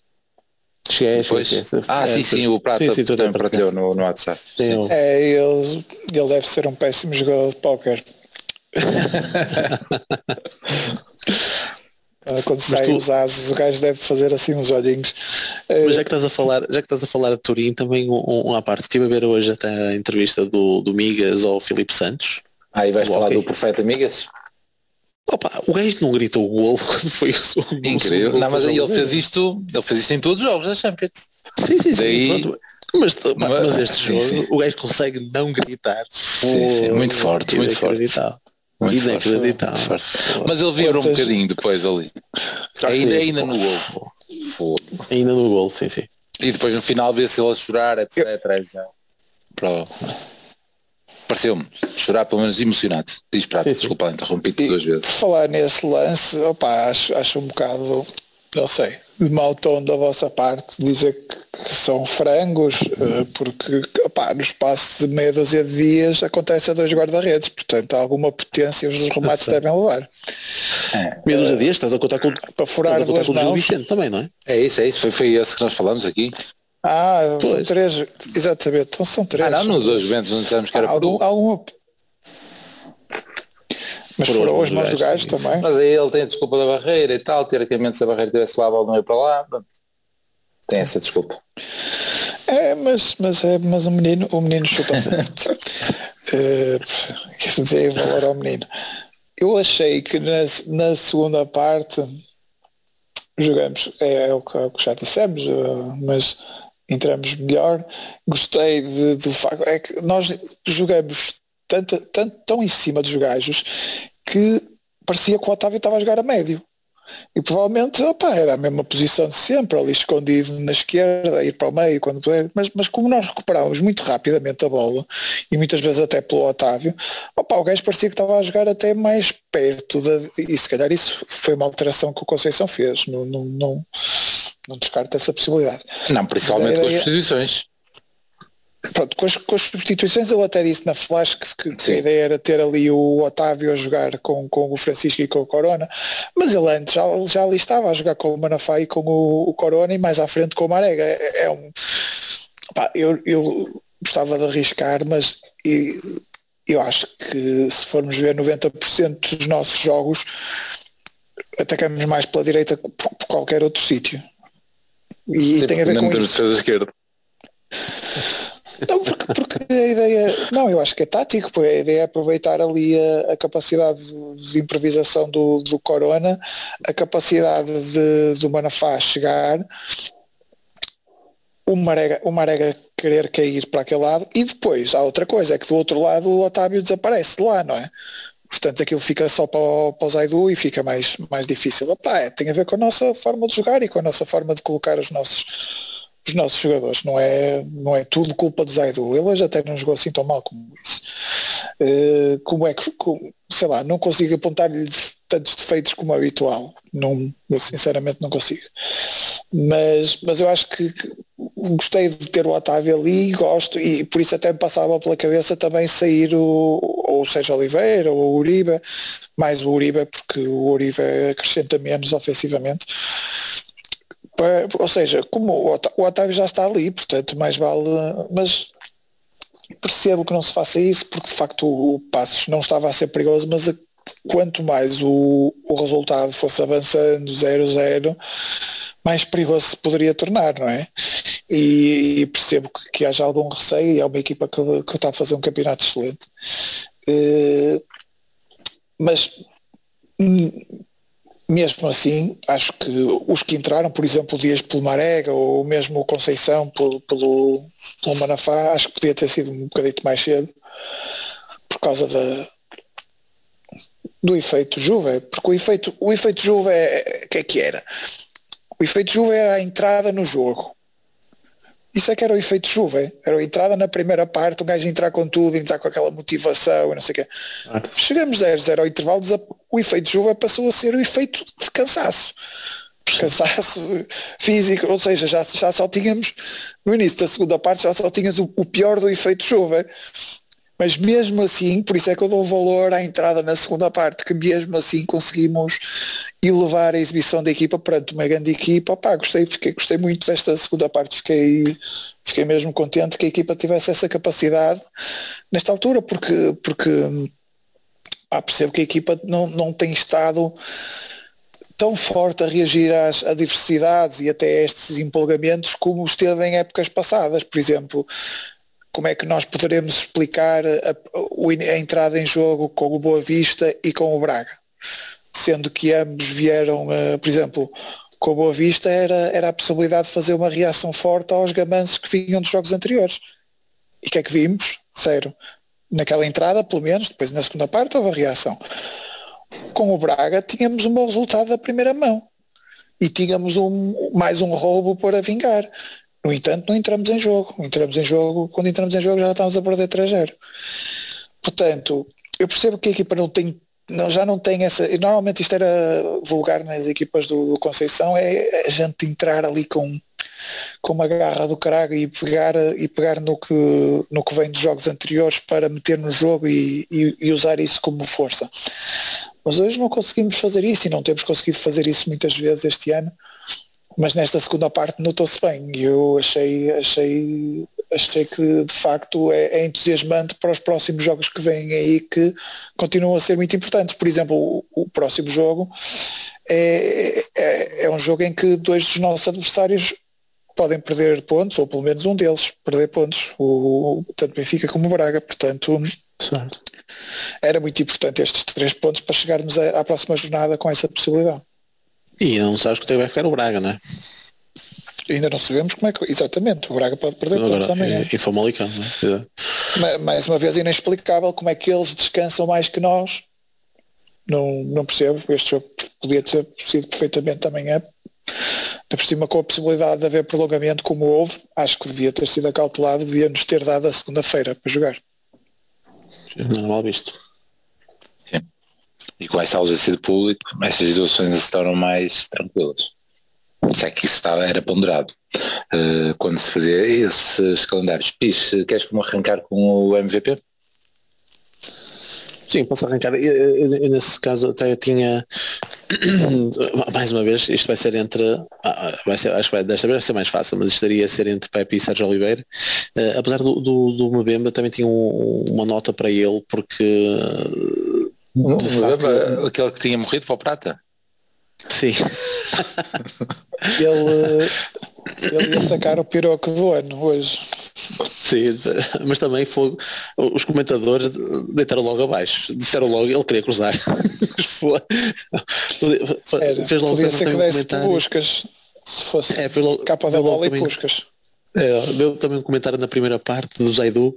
Cheguei, Depois... cheguei, Ah, sim, sim, o Prata sim, sim, também partilhou no, no WhatsApp. Sim. É, ele, ele deve ser um péssimo jogador de póquer. (laughs) Ah, quando saem tu... os ases, o gajo deve fazer assim uns olhinhos. Mas já que estás a falar, já que estás a falar de Turim, também um, um à parte. Estive a ver hoje até a entrevista do, do Migas ao Filipe Santos. Aí ah, vais falar do profeta Migas? Opa, o gajo não gritou o gol (laughs) quando foi o Incrível. Não, mas ele fez isto, ele fez isto em todos os jogos da Champions. Sim, sim, sim. Daí- pronto. Mas, mas, Mas- este sim, jogo, sim. o gajo consegue não gritar. sim, muito forte, muito forte. Muito Inacreditável. forte, Mas ele vibrou um bocadinho depois ali. Ah, ainda, sim, ainda no gol. Fogo. Ainda no gol, sim, sim. E depois no final vê-se ele a chorar, etc. etc. Pro- Pareceu-me chorar pelo menos emocionado. Diz para Sim, sim. desculpa, interrompi-te duas vezes. falar nesse lance, opa, acho, acho um bocado, não sei, de mau tom da vossa parte dizer que, que são frangos, eh, porque opa, no espaço de meia dúzia de dias acontece a dois guarda-redes, portanto alguma potência os remates devem levar. Meia dúzia de dias, estás a contar com, Para furar estás a contar duas com o Gil. Vicente também, não é? É isso, é isso. Foi, foi esse que nós falamos aqui. Ah, são Pois. três, exatamente, então são três. Ah, não, nos dois Juventus não dissemos que era algum, por um. alguma... Mas Foram as mãos do gajo também. Mas aí ele tem a desculpa da barreira e tal. Teoricamente, se a barreira tivesse lá, a bola não ia para lá. Tem essa desculpa. É, mas, mas, é, mas o menino, o menino chuta forte. (laughs) Eh, quer dizer, valor ao menino. Eu achei que na, na segunda parte jogamos, é, é o, que, é o que já dissemos, eh, mas entramos melhor. Gostei de- do facto, é que nós jogamos tanto, tanto, tão em cima dos gajos que parecia que o Otávio estava a jogar a médio. E provavelmente opa, era a mesma posição de sempre, ali escondido na esquerda, ir para o meio quando puder, mas, mas como nós recuperávamos muito rapidamente a bola, e muitas vezes até pelo Otávio, opa, o gajo parecia que estava a jogar até mais perto, da, e se calhar isso foi uma alteração que o Conceição fez, não, não, não, não descarto essa possibilidade. Não, principalmente com as substituições. Pronto, com as, com as substituições ele até disse na flash que, que- a ideia era ter ali o Otávio a jogar com, com o Francisco e com o Corona, mas ele antes já, já ali estava a jogar com o Manafá e com o, o Corona e mais à frente com o Marega. É, é um, pá, eu, eu gostava de arriscar, mas e- eu acho que se formos ver 90% dos nossos jogos atacamos mais pela direita que por, por qualquer outro sítio. E Sim, tem a ver com isso. esquerda. (laughs) Não, porque, porque a ideia. Não, eu acho que é tático, porque a ideia é aproveitar ali a, a capacidade de, improvisação do, do Corona, a capacidade de, do Manafá chegar, o Marega, o Marega querer cair para aquele lado e depois há outra coisa, é que do outro lado o Otávio desaparece de lá, não é? Portanto aquilo fica só para o, para o Zaidu e fica mais, mais difícil. Epá, é, tem a ver com a nossa forma de jogar e com a nossa forma de colocar os nossos os nossos jogadores, não é, não é tudo culpa do Zaidu. Ele até não jogou assim tão mal como isso. Eh, como é que, como- sei lá, não consigo apontar-lhe tantos defeitos como é habitual. Não, eu sinceramente não consigo. Mas, mas eu acho que, que gostei de ter o Otávio ali gosto, e por isso até me passava pela cabeça também sair o, ou o Sérgio Oliveira ou o Uribe, mais o Uribe, porque o Uribe acrescenta menos ofensivamente. Pa- ou seja, como o Otávio já está ali, portanto mais vale, mas percebo que não se faça isso porque de facto o, o Passos não estava a ser perigoso, mas a- quanto mais o, o resultado fosse avançando 0-0, mais perigoso se poderia tornar, não é? E, e percebo que, que haja algum receio e é uma equipa que, que está a fazer um campeonato excelente. Eh, mas hum, mesmo assim, acho que os que entraram, por exemplo, o Dias pelo Marega ou mesmo o Conceição pelo, pelo, pelo Manafá, acho que podia ter sido um bocadito mais cedo por causa da, do efeito Juve, porque o efeito, o efeito Juve é, o que é que era? O efeito Juve era a entrada no jogo. Isso é que era o efeito Juve, era a entrada na primeira parte, um gajo entrar com tudo, entrar com aquela motivação e não sei o quê. Chegamos 0-0 ao intervalo, o efeito Juve passou a ser o efeito de cansaço. Cansaço físico, ou seja, já, já só tínhamos, no início da segunda parte, já só tínhamos o, o pior do efeito Juve. Mas mesmo assim, por isso é que eu dou valor à entrada na segunda parte, que mesmo assim conseguimos elevar a exibição da equipa perante uma grande equipa. Opá, gostei, fiquei, gostei muito desta segunda parte, fiquei, fiquei mesmo contente que a equipa tivesse essa capacidade nesta altura, porque, porque percebo que a equipa não, não tem estado tão forte a reagir às adversidades e até a estes empolgamentos como esteve em épocas passadas. Por exemplo, como é que nós poderemos explicar a, o- a entrada em jogo com o Boa Vista e com o Braga? sendo que ambos vieram, uh, por exemplo, com a Boa Vista era, era a possibilidade de fazer uma reação forte aos gamanços que vinham dos jogos anteriores. E o que é que vimos? Zero. Naquela entrada, pelo menos, depois na segunda parte houve a reação. Com o Braga tínhamos um bom resultado da primeira mão. E tínhamos um, mais um roubo para vingar. No entanto, não entramos em jogo. Entramos em jogo, quando entramos em jogo já estávamos a perder 3-0. Portanto, eu percebo que a equipa não tem não, já não tem essa. Normalmente isto era vulgar nas equipas do, do Conceição, é a gente entrar ali com, com uma garra do caralho e pegar, e pegar no, que, no que vem dos jogos anteriores para meter no jogo e, e, e usar isso como força. Mas hoje não conseguimos fazer isso e não temos conseguido fazer isso muitas vezes este ano mas nesta segunda parte notou-se bem e eu achei, achei, achei que de facto é, é, entusiasmante para os próximos jogos que vêm aí que continuam a ser muito importantes. Por exemplo, o, o próximo jogo é, é, é, um jogo em que dois dos nossos adversários podem perder pontos, ou pelo menos um deles perder pontos, o, tanto Benfica como o Braga, portanto era muito importante estes três pontos para chegarmos à, à próxima jornada com essa possibilidade. E não sabes que vai ficar o Braga, não é? Ainda não sabemos como é que. Exatamente, o Braga pode perder Agora, pontos amanhã. E Famalicão, não é? Mas, mais uma vez inexplicável como é que eles descansam mais que nós. Não, não percebo. Este jogo podia ter sido perfeitamente amanhã. De por cima com a possibilidade de haver prolongamento como houve, acho que devia ter sido acautelado, devia nos ter dado a segunda-feira para jogar. Normal visto. E com essa ausência de público, essas situações se tornam mais tranquilas. Se é que isso estava, era ponderado uh, quando se fazia esses calendários. Pis, queres como arrancar com o MVP? Sim, posso arrancar. Eu, eu, eu, nesse caso até tinha (coughs) mais uma vez, isto vai ser entre ah, vai ser, acho que vai, desta vez vai ser mais fácil, mas estaria a ser entre Pepe e Sérgio Oliveira. Uh, apesar do, do, do Mbemba também tinha um, uma nota para ele porque não, facto, aquele que tinha morrido para o Prata? Sim. (laughs) ele, ele ia sacar o piroco do ano hoje. Sim, mas também foi, os comentadores deitaram logo abaixo, disseram logo ele queria cruzar. (laughs) Era, fez logo podia ser que desse um buscas se fosse é, logo, capa da bola e puscas. É, deu também um comentário na primeira parte do Zaidu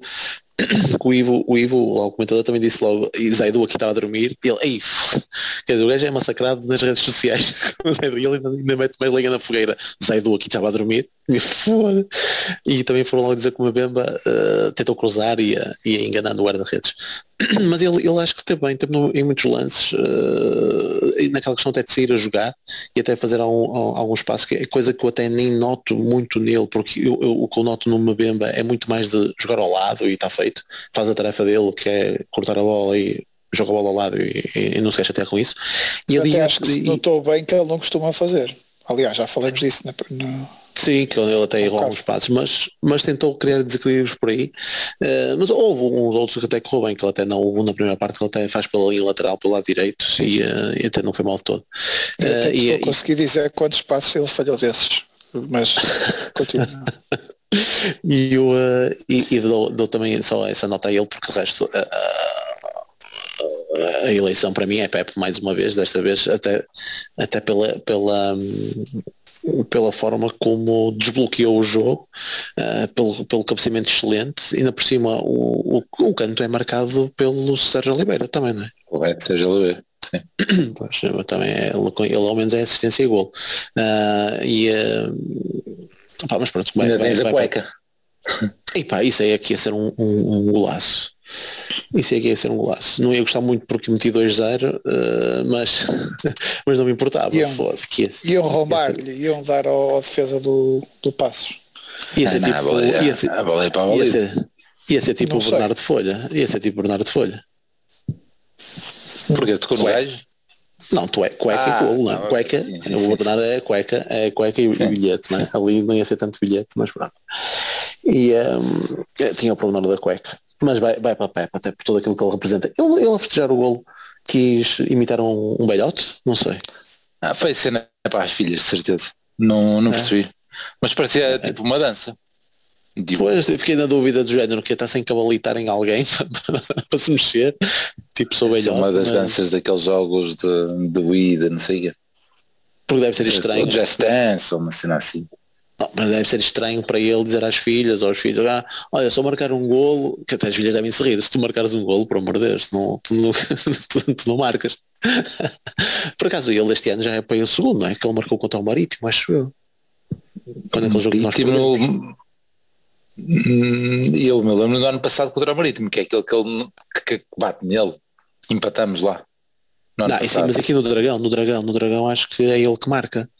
(coughs) o Ivo, o Ivo, o comentador também disse logo, e Zaidu aqui estava a dormir, e ele, ei, quer dizer, o gajo é massacrado nas redes sociais, (laughs) ele ainda mete mais lenha na fogueira, Zaidu aqui estava a dormir, e foda e também foram logo dizer que o Mbemba uh, tentou cruzar e ia, enganando o guarda-redes. (coughs) Mas ele, ele acho que também, teve em muitos lances, uh, naquela questão até de sair a jogar e até fazer algum, alguns passos, que é coisa que eu até nem noto muito nele, porque eu, eu, o que eu noto no Mbemba é muito mais de jogar ao lado e está feito, faz a tarefa dele, que é cortar a bola e joga a bola ao lado e, e, e não se queixa até com isso. E ali, acho que se notou bem que ele não costuma fazer. Aliás, já falamos disso na, na Sim, que ele até errou alguns passos, mas, mas tentou criar desequilíbrios por aí. Uh, mas houve uns outros que até correu bem, que ele até não houve na primeira parte, que ele até faz pela linha lateral, pelo lado direito, e, uh, e até não foi mal de todo. Uh, e, e consegui dizer quantos passos ele falhou desses, mas continua. (laughs) e eu uh, e, e dou, dou, também só essa nota a ele, porque o resto. a eleição para mim é Pepe mais uma vez, desta vez até, até pela, pela, um, pela forma como desbloqueou o jogo, uh, pelo, pelo cabeceamento excelente, e ainda por cima o, o, o, canto é marcado pelo Sérgio Oliveira também, não é? Correto, Sérgio Oliveira. Sim. (clears throat) Pois, também é, ele, ele ao menos é assistência e gol. Uh, e, uh, opa, mas pronto, vai, ainda vai, tens vai, a cueca. E pá, isso aí aqui ia ser um, um, um golaço. Isso é que ia ser um golaço. Não ia gostar muito porque meti 2-0, uh, mas, (laughs) mas não me importava. Iam, que ia, iam roubar-lhe, iam dar ao, ao, defesa do, do Passos. Ia ser tipo. Ia ser, ia ser, ia ser tipo o Bernardo de Folha. Ia ser tipo Bernardo de Folha. Porque tocou no gajo? Não, tu é cueca ah, e golo, não é? Cueca, sim, sim, o Bernardo é cueca, é cueca e, sim. bilhete, né? Ali não ia ser tanto bilhete, mas pronto. E um, tinha o problema da cueca mas vai, vai para a Pepe, até por tudo aquilo que ele representa. Ele, ele a festejar o golo quis imitar um, um belhote? Não sei. Ah, foi cena para as filhas, de certeza. Não, não é. percebi. Mas parecia é. tipo uma dança. Depois fiquei na dúvida do género que está sem cabalitar em alguém (laughs) para, se mexer. tipo sou é velhote, uma das mas- danças daqueles jogos de, de Wii, de não sei o porque deve ser estranho. O Just Dance ou uma cena assim. Não, mas deve ser estranho para ele dizer às filhas ou aos filhos, ah, olha, só marcar um golo, que até as filhas devem se rir, se tu marcares um golo, por amor de Deus, tu não, tu não, (laughs) tu, tu não marcas. (laughs) por acaso ele este ano já é para o segundo, não é? Que ele marcou contra o Marítimo, acho eu. Quando aquele jogo que nós E, Hum, eu me lembro do ano passado contra o Marítimo, que é aquele que ele que, que bate nele. Empatamos lá. Não, sim, mas aqui no Dragão, no Dragão, no Dragão acho que é ele que marca.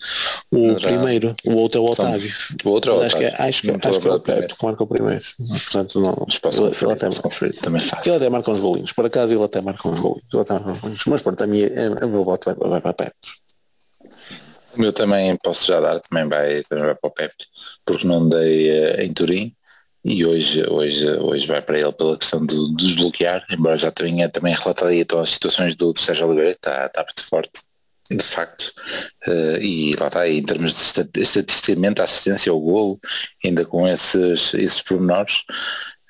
O No Dragão. primeiro, o outro é o São- Otávio. O outro é o acho que é, Otávio. acho que, Não estou acho a que é o. Pepe que marca o primeiro. Portanto, não, ele, ele até conferir, também faço. Ele até marca uns golinhos. Por acaso ele até marca uns golinhos. Ele até marca uns golinhos. Mas pronto, a minha, é, o meu voto vai, vai para Pepe. O meu também posso já dar, também vai, também vai para o Pepe, porque não dei eh, em Turim e hoje, hoje, hoje vai para ele pela questão do, do desbloquear, embora já tenha também relatado aí então as situações do, do Sérgio Oliveira, está, está muito forte, de facto, Eh, e lá está, aí, em termos de esta- estatisticamente, a assistência ao golo, ainda com esses, esses pormenores,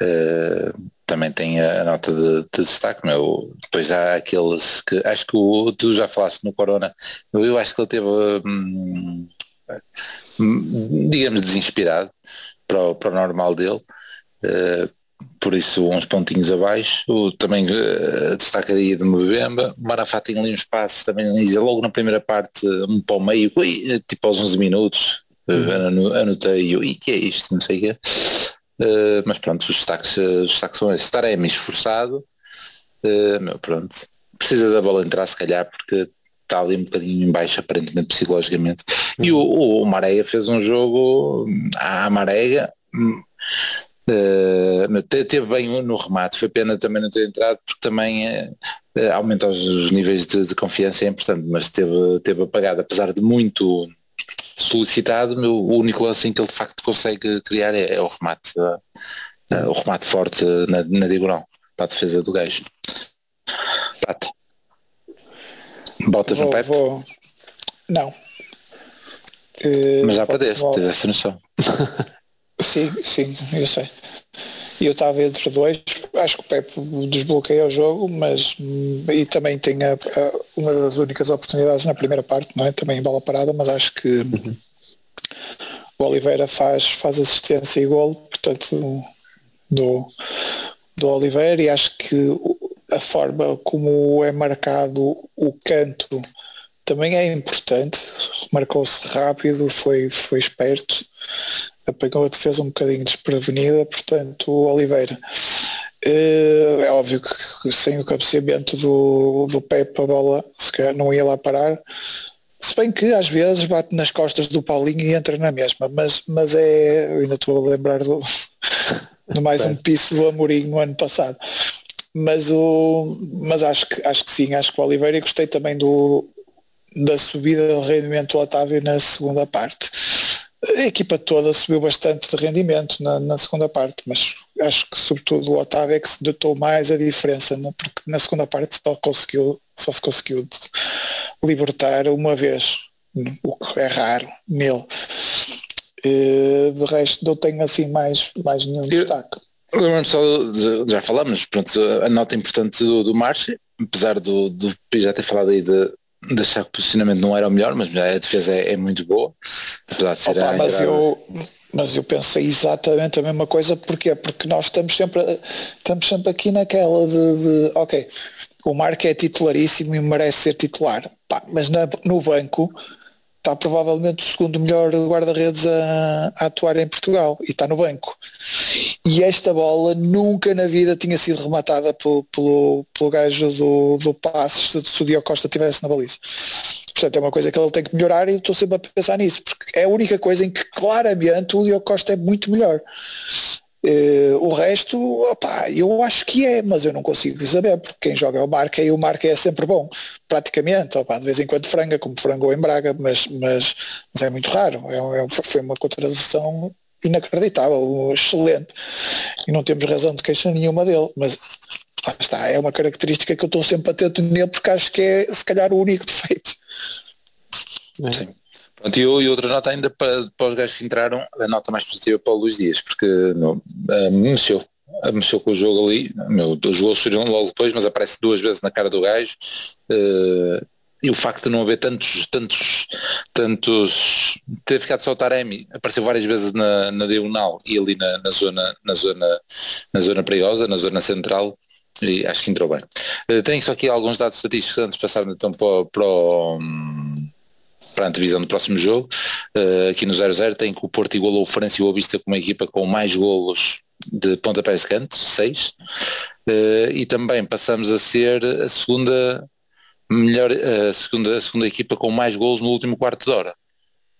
eh, também tem a, a nota de, de destaque, meu. Depois há aqueles que acho que o, tu já falaste no Corona, eu acho que ele teve hum, digamos desinspirado para o, para o normal dele. eh, por isso uns pontinhos abaixo, o, também uh, destacaria do Mbemba, o Marafá tem ali uns passos também logo na primeira parte, um para o meio, tipo aos 11 minutos, Uhum. ano- anotei, e que é isto, não sei o quê. Uh, mas pronto, os destaques, os destaques são esses. Taremi esforçado, uh, pronto, precisa da bola entrar se calhar porque está ali um bocadinho em baixo aparentemente psicologicamente. E o, o, o Marega fez um jogo hum, à Marega, hum, uh, meu, te- teve bem no remate, foi pena também não ter entrado porque também uh, aumenta os, os níveis de, de confiança é importante, mas teve, teve apagado, apesar de muito solicitado, meu, o único lance em que ele de facto consegue criar é, é o remate, uh, o remate forte na, na diagonal, para a defesa do gajo. Prata. Botas no Vou, Pepe, vou- Não. Eh, mas já perdeste, vou- tens essa noção. (laughs) Sim, sim, eu sei. Eu estava entre dois, acho que o Pepe desbloqueia o jogo, mas e também tem a- a- uma das únicas oportunidades na primeira parte, não é? Também em bola parada, mas acho que o Oliveira faz, faz assistência e golo, portanto do, do Oliveira e acho que a forma como é marcado o canto também é importante, marcou-se rápido, foi, foi esperto, apanhou a defesa um bocadinho desprevenida, portanto Oliveira. Eh, É óbvio que sem o cabeceamento do, do Pepe a bola se calhar não ia lá parar. Se bem que às vezes bate nas costas do Paulinho e entra na mesma, mas, mas é. Eu ainda estou a lembrar do, (laughs) de mais um piso do Amorim no ano passado. Mas, o, mas acho, que, acho que sim, acho que o Oliveira e gostei também do, da subida de rendimento do Otávio na segunda parte. A equipa toda subiu bastante de rendimento na, na segunda parte, mas acho que sobretudo o Otávio é que se notou mais a diferença, né? porque na segunda parte só, conseguiu, só se conseguiu libertar uma vez, o que é raro nele. Eh, de resto não tenho assim mais, mais nenhum destaque. Lembro-me só, de- já falamos, pronto, a nota importante do, do Marchi, apesar do, do já ter falado aí de, de achar que o posicionamento não era o melhor, mas a defesa é, é muito boa, apesar de ser Opa, a mas, entrada- eu, mas eu pensei exatamente a mesma coisa, porquê? Porque nós estamos sempre, estamos sempre aqui naquela de, de, ok, o Marco é titularíssimo e merece ser titular, Pá, mas na- no banco está provavelmente o segundo melhor guarda-redes a, a atuar em Portugal e está no banco. E esta bola nunca na vida tinha sido rematada pelo, pelo, pelo gajo do, do Passos se, se o Diogo Costa estivesse na baliza. Portanto, é uma coisa que ele tem que melhorar e estou sempre a pensar nisso, porque é a única coisa em que claramente o Diogo Costa é muito melhor. Eh, o resto, opá, eu acho que é, mas eu não consigo saber, porque quem joga é o Marca e o Marca é sempre bom, praticamente, opá, de vez em quando franga, como frangou em Braga, mas, mas, mas é muito raro, é, é- foi uma contradição inacreditável, excelente, e não temos razão de queixa nenhuma dele, mas lá está, é uma característica que eu estou sempre atento nele, porque acho que é se calhar o único defeito. Sim. Pronto, eu- e outra nota ainda para, para os gajos que entraram, a nota mais positiva para o Luís Dias, porque não, ah, mexeu. mexeu com o jogo ali, meu, os gols surgiram logo depois, mas aparece duas vezes na cara do gajo. Uh, e o facto de não haver tantos, tantos, tantos, ter ficado só o Taremi, apareceu várias vezes na, na diagonal e ali na, na, zona, na zona, na zona perigosa, na zona central, e acho que entrou bem. Uh, tenho só aqui alguns dados estatísticos antes de passar então para, para, para a antevisão do próximo jogo. Uh, aqui no 0-0 tem que o Porto igualou o França e o Vista como uma equipa com mais golos de pontapés de canto, 6. Uh, e também passamos a ser a segunda melhor, a segunda, a segunda equipa com mais golos no último quarto de hora.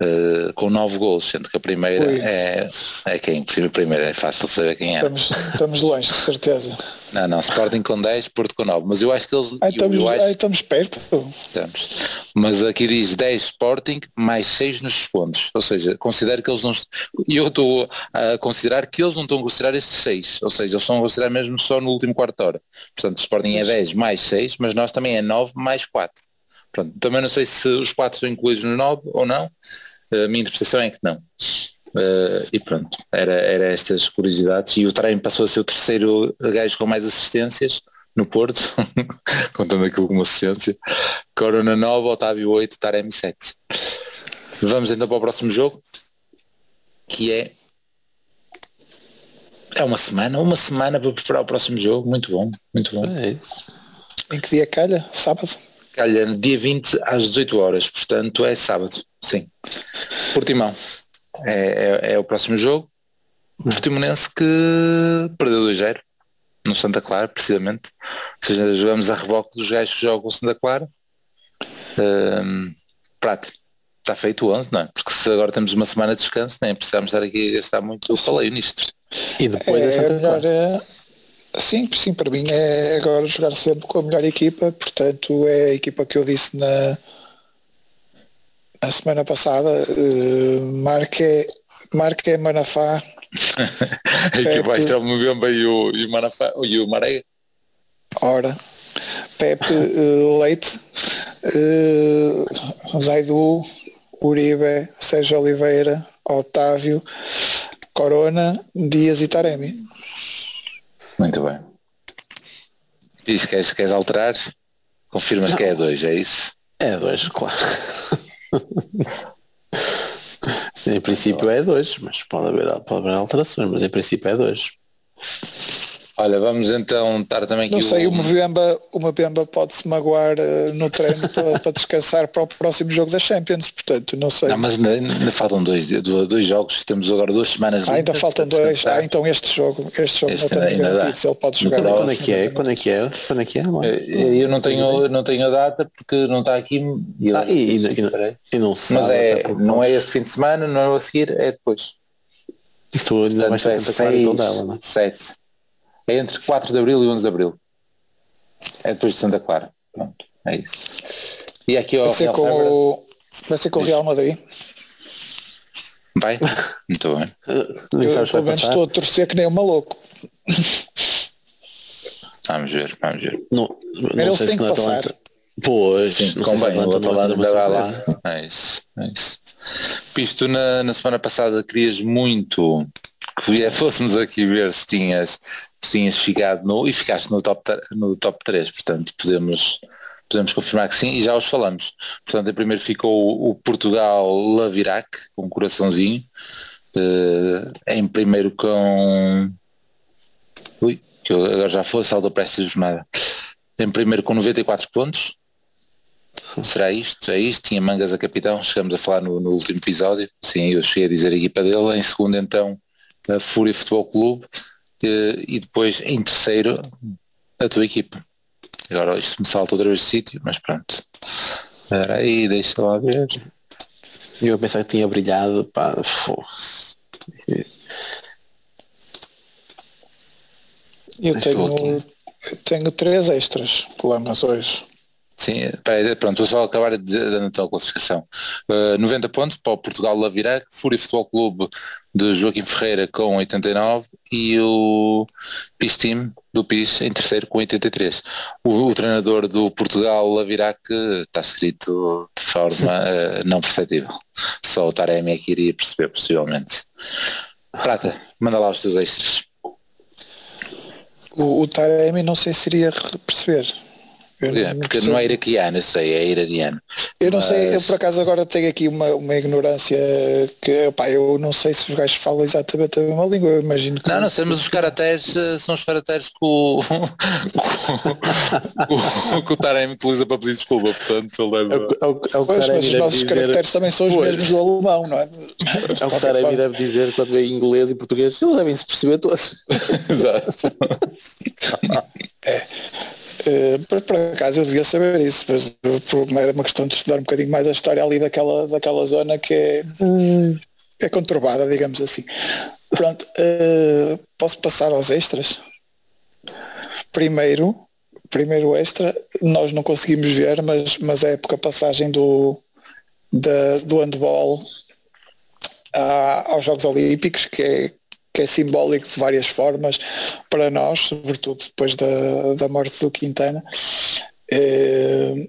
Uh, com nove gols, sendo que a primeira é, é quem? A primeira é fácil saber quem é. Estamos, estamos longe, de certeza. Não, não, Sporting com 10, Porto com 9, mas eu acho que eles... Ai, estamos, eu, eu acho, ai, estamos perto. Estamos. Mas aqui diz 10 Sporting mais 6 nos segundos, ou seja, considero que eles não... E eu estou a considerar que eles não estão a considerar estes 6, ou seja, eles estão a considerar mesmo só no último quarto de hora. Portanto, o Sporting é 10 mais 6, mas nós também é 9 mais 4. Pronto, também não sei se os 4 são incluídos no 9 ou não, a minha interpretação é que não. Uh, e pronto, era, era estas curiosidades. E o Taremi passou a ser o terceiro gajo com mais assistências no Porto, (laughs) contando aquilo como assistência. Corona 9, Otávio 8, Taremi 7. Vamos então para o próximo jogo, que é é uma semana, uma semana para preparar o próximo jogo, muito bom, muito bom. É isso. Em que dia calha? Sábado? Calha dia 20 às 18 horas, portanto é sábado, sim. Portimão é, é, é o próximo jogo. O Portimonense que perdeu 2-0 no Santa Clara, precisamente. Ou seja, jogamos a reboque dos gajos que jogam o Santa Clara. Um, Prata, está feito o 11, não é? Porque se agora temos uma semana de descanso, nem precisamos estar aqui a gastar muito. Eu falei nisto. E depois é, é Santa Clara. é, sim, sim, para mim é agora jogar sempre com a melhor equipa, portanto é a equipa que eu disse na, a semana passada, uh, Marque, Marque Manafá. que vai estar o Mbemba e o, e o Manafá e o Marega. Ora, Pepe uh, Leite, uh, Zaidu, Uribe, Sérgio Oliveira, Otávio, Corona, Dias e Taremi. Muito bem. Diz que queres alterar? Confirmas Não. que é dois, é isso? É dois, claro. (laughs) em princípio é dois, mas pode haver, pode haver alterações, mas em princípio é dois. Olha, vamos então estar também aqui Não sei, o... uma Mbemba, uma Mbemba pode-se magoar uh, no treino para, para descansar para o próximo jogo da Champions, portanto, não sei. Não, mas ainda, ainda faltam dois, dois jogos, temos agora duas semanas. Ah, ainda faltam dois. Ah, então este jogo, este jogo Este não temos ainda dá. garantido se ele pode jogar. Quando é que é? Quando é que é? Quando é que é? Eu eu não tenho, não tenho a data porque não está aqui. e eu- Ah, e, e, Espera aí. e não se mas é, não é este fim de semana, não é a seguir, é depois. Tu ainda vais Portanto, ter é Santa Clara e 6, Tondela, não é? 7. É entre 4 de Abril e 11 de Abril. É depois de Santa Clara. Pronto, é isso. E aqui ao Vai ser Real com o, vai ser com o Real Madrid. Vai? (laughs) Muito bem. Nem Eu sabes pelo menos estou a torcer que nem um maluco. Vamos ver, vamos ver. Não, não eles sei têm se que não é passar. Atlanta. Pois, Sim, não sei se convém, o Atlanta outro não vai lado ainda lá. É isso, é isso. Pisto, na, na semana passada querias muito que vie- fôssemos aqui ver se tinhas, se tinhas ficado no, e ficaste no top, no top 3, portanto podemos, podemos confirmar que sim e já os falamos. Portanto, em primeiro ficou o, Portugal Lavirac, com um coraçãozinho, Eh, em primeiro com ui, que eu agora já foi, saldo para esta jornada. Em primeiro com 94 pontos, Será isto? É isto? Tinha mangas a capitão, chegamos a falar no, no último episódio. Sim, eu cheguei a dizer a equipa dele. Em segundo, então, a Fúria Futebol Clube. eh, E depois, em terceiro, a tua equipa. Agora isto me salta outra vez de sítio, mas pronto. Espera aí, deixa lá ver. Eu pensava que tinha brilhado, pá, fô. Eu tenho, eu tenho três extras colamas hoje. Sim, peraí, pronto, vou só acabar de dar então a classificação. Uh, 90 pontos para o Portugal Lavirac, Fúria Futebol Clube de Joaquim Ferreira com 89 e o PIS Team do PIS em terceiro com 83. O, o treinador do Portugal Lavirac eh, está escrito de forma (laughs) eh, não perceptível. Só o Taremi é que iria perceber possivelmente. Prata, manda lá os teus extras. O, o Taremi não sei se iria perceber. Eu É, porque não é iraquiano, eu sei, é iraniano. Eu não sei, eu Mas- por acaso agora tenho aqui uma, uma ignorância que, eu não sei se os gajos falam exatamente a mesma língua, eu imagino que Não, não sei, mas os caracteres eh, são os caracteres que o, que (laughs) o, que o Taremi utiliza para pedir desculpa, portanto ele É deve... o, que- é o, é o que Pois, mas os nossos dizer- caracteres também são os Pois. mesmos do alemão, não é? É o que o Taremi deve dizer quando é inglês e português. Eles devem se perceber todos. (laughs) Exato. Eh, por, por acaso eu devia saber isso, mas eh, era uma questão de estudar um bocadinho mais a história ali daquela, daquela zona que é, é conturbada, digamos assim. Pronto, eh, posso passar aos extras? Primeiro, primeiro extra, nós não conseguimos ver, mas, mas a época passagem do, da, do handball à- aos Jogos Olímpicos, que é, que é simbólico de várias formas para nós, sobretudo depois da, da morte do Quintana. Eh,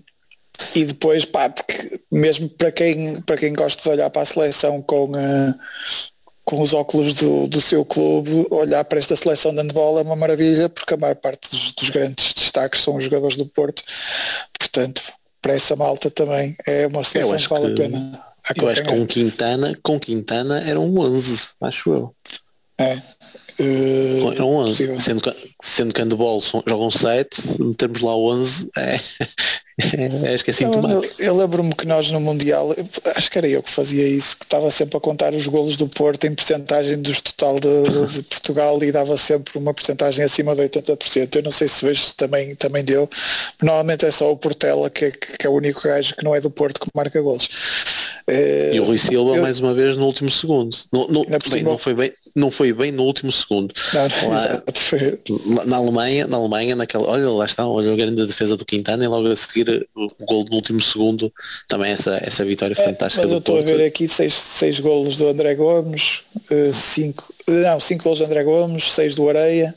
e depois, pá, porque mesmo para quem, para quem gosta de olhar para a seleção com, eh, com os óculos do, do seu clube, olhar para esta seleção de handball é uma maravilha, porque a maior parte dos, dos grandes destaques são os jogadores do Porto. Portanto, para essa malta também é uma seleção que vale a pena. Eu acho que com Quintana, com Quintana eram 11, acho eu. É. Eh, Eram 11. possível. Sendo que, sendo que handball jogam 7, metermos lá 11 é, (laughs) é, acho que é Eu, sintomático. eu lembro-me que nós no Mundial, acho que era eu que fazia isso, que estava sempre a contar os golos do Porto em porcentagem dos total de, de (laughs) Portugal e dava sempre uma porcentagem acima de 80%. Eu não sei se hoje também, também deu. Normalmente é só o Portela que, é- que é o único gajo que não é do Porto que marca golos. Eh, E o Rui Silva eu- mais uma vez no último segundo. No, no- bem, não, foi bem, não foi bem no último segundo. não, Lá- exato, Na Alemanha, na Alemanha, naquela, olha lá está, olha a grande defesa do Quintana e logo a seguir o gol no último segundo, também essa, essa vitória fantástica É, Mas eu do estou a ver aqui seis, seis golos do André Gomes, eh, cinco, não, cinco golos do André Gomes, seis do Areia,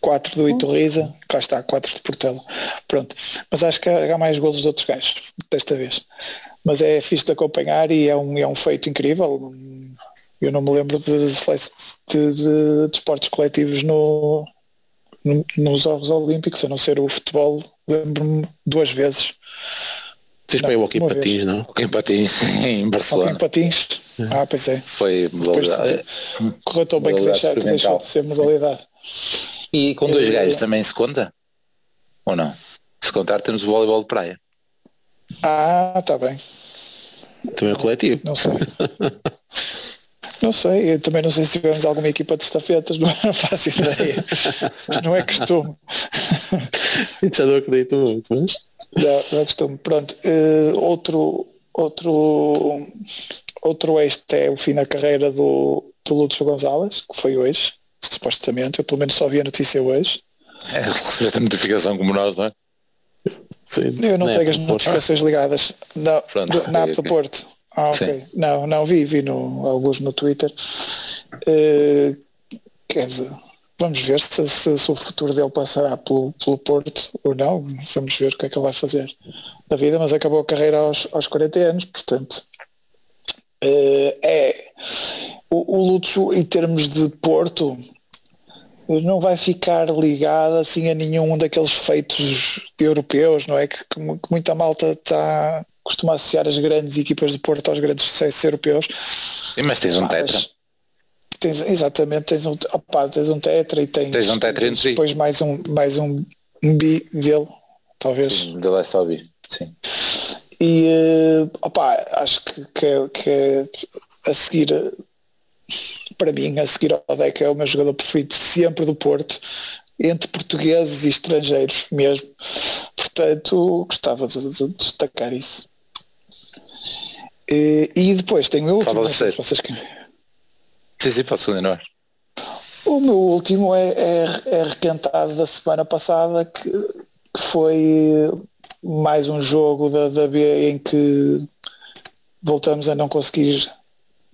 quatro do Iturriza, cá está, quatro de Portela. Pronto. Mas acho que há há mais golos de outros gajos, desta vez. Mas é fixe de acompanhar e é um, é um feito incrível. Eu não me lembro de, de, de, de esportes coletivos no, no- nos Jogos Olímpicos, a não ser o futebol, lembro-me duas vezes. Tens para aí o Não, Hockey uma Patins, não? (laughs) Em Patins, em Alguém Barcelona. patins? Ah, pois é. Foi modalidade. correu tão bem que, modalidade deixa, que deixou de ser modalidade. E com dois gajos também se conta? Ou não? Se contar temos o voleibol de praia. Ah, está bem. Também é coletivo. Não sei. (laughs) Não sei, eu também não sei se tivemos alguma equipa de estafetas, (laughs) não, não faço ideia. Não é costume. (laughs) Já não acredito muito, mas... Não, não é costume. Pronto, eh, outro, outro, outro este é o fim da carreira do, do Lúcio Gonzalez, que foi hoje, supostamente. Eu pelo menos só vi a notícia hoje. É, recebeste a notificação como nós, não é? Sim, Eu não é, tenho as Porto. notificações ligadas. Não, Pronto, na app do. Porto. Ah, ok. Sim. Não, não vi, vi no, alguns no Twitter. Dizer, vamos ver se, se- se o futuro dele passará pelo, pelo Porto ou não. Vamos ver o que é que ele vai fazer da vida, mas acabou a carreira aos, aos 40 anos, portanto. eh, é o, o Lúcio em termos de Porto não vai ficar ligado assim a nenhum daqueles feitos europeus, não é? Que, que muita malta está costuma associar as grandes equipas de Porto aos grandes sucessos europeus. Sim, mas tens um tetra. mas Tens, exatamente, tens um, opá, tens um tetra e tens, Tens um tetra tens entre si. depois mais um, mais um, bi dele, talvez. De Last Hobby. Sim. E eh, opá, acho que, que, é, que é a seguir, para mim, a seguir ao Deca é o meu jogador preferido sempre do Porto, entre portugueses e estrangeiros mesmo. Portanto, gostava de, de destacar isso. E, e depois tenho o meu último, sei se vocês querem. Sim, sim, posso continuar. O meu último é, é, é da semana passada, que, que foi mais um jogo da, da B em que voltamos a não conseguir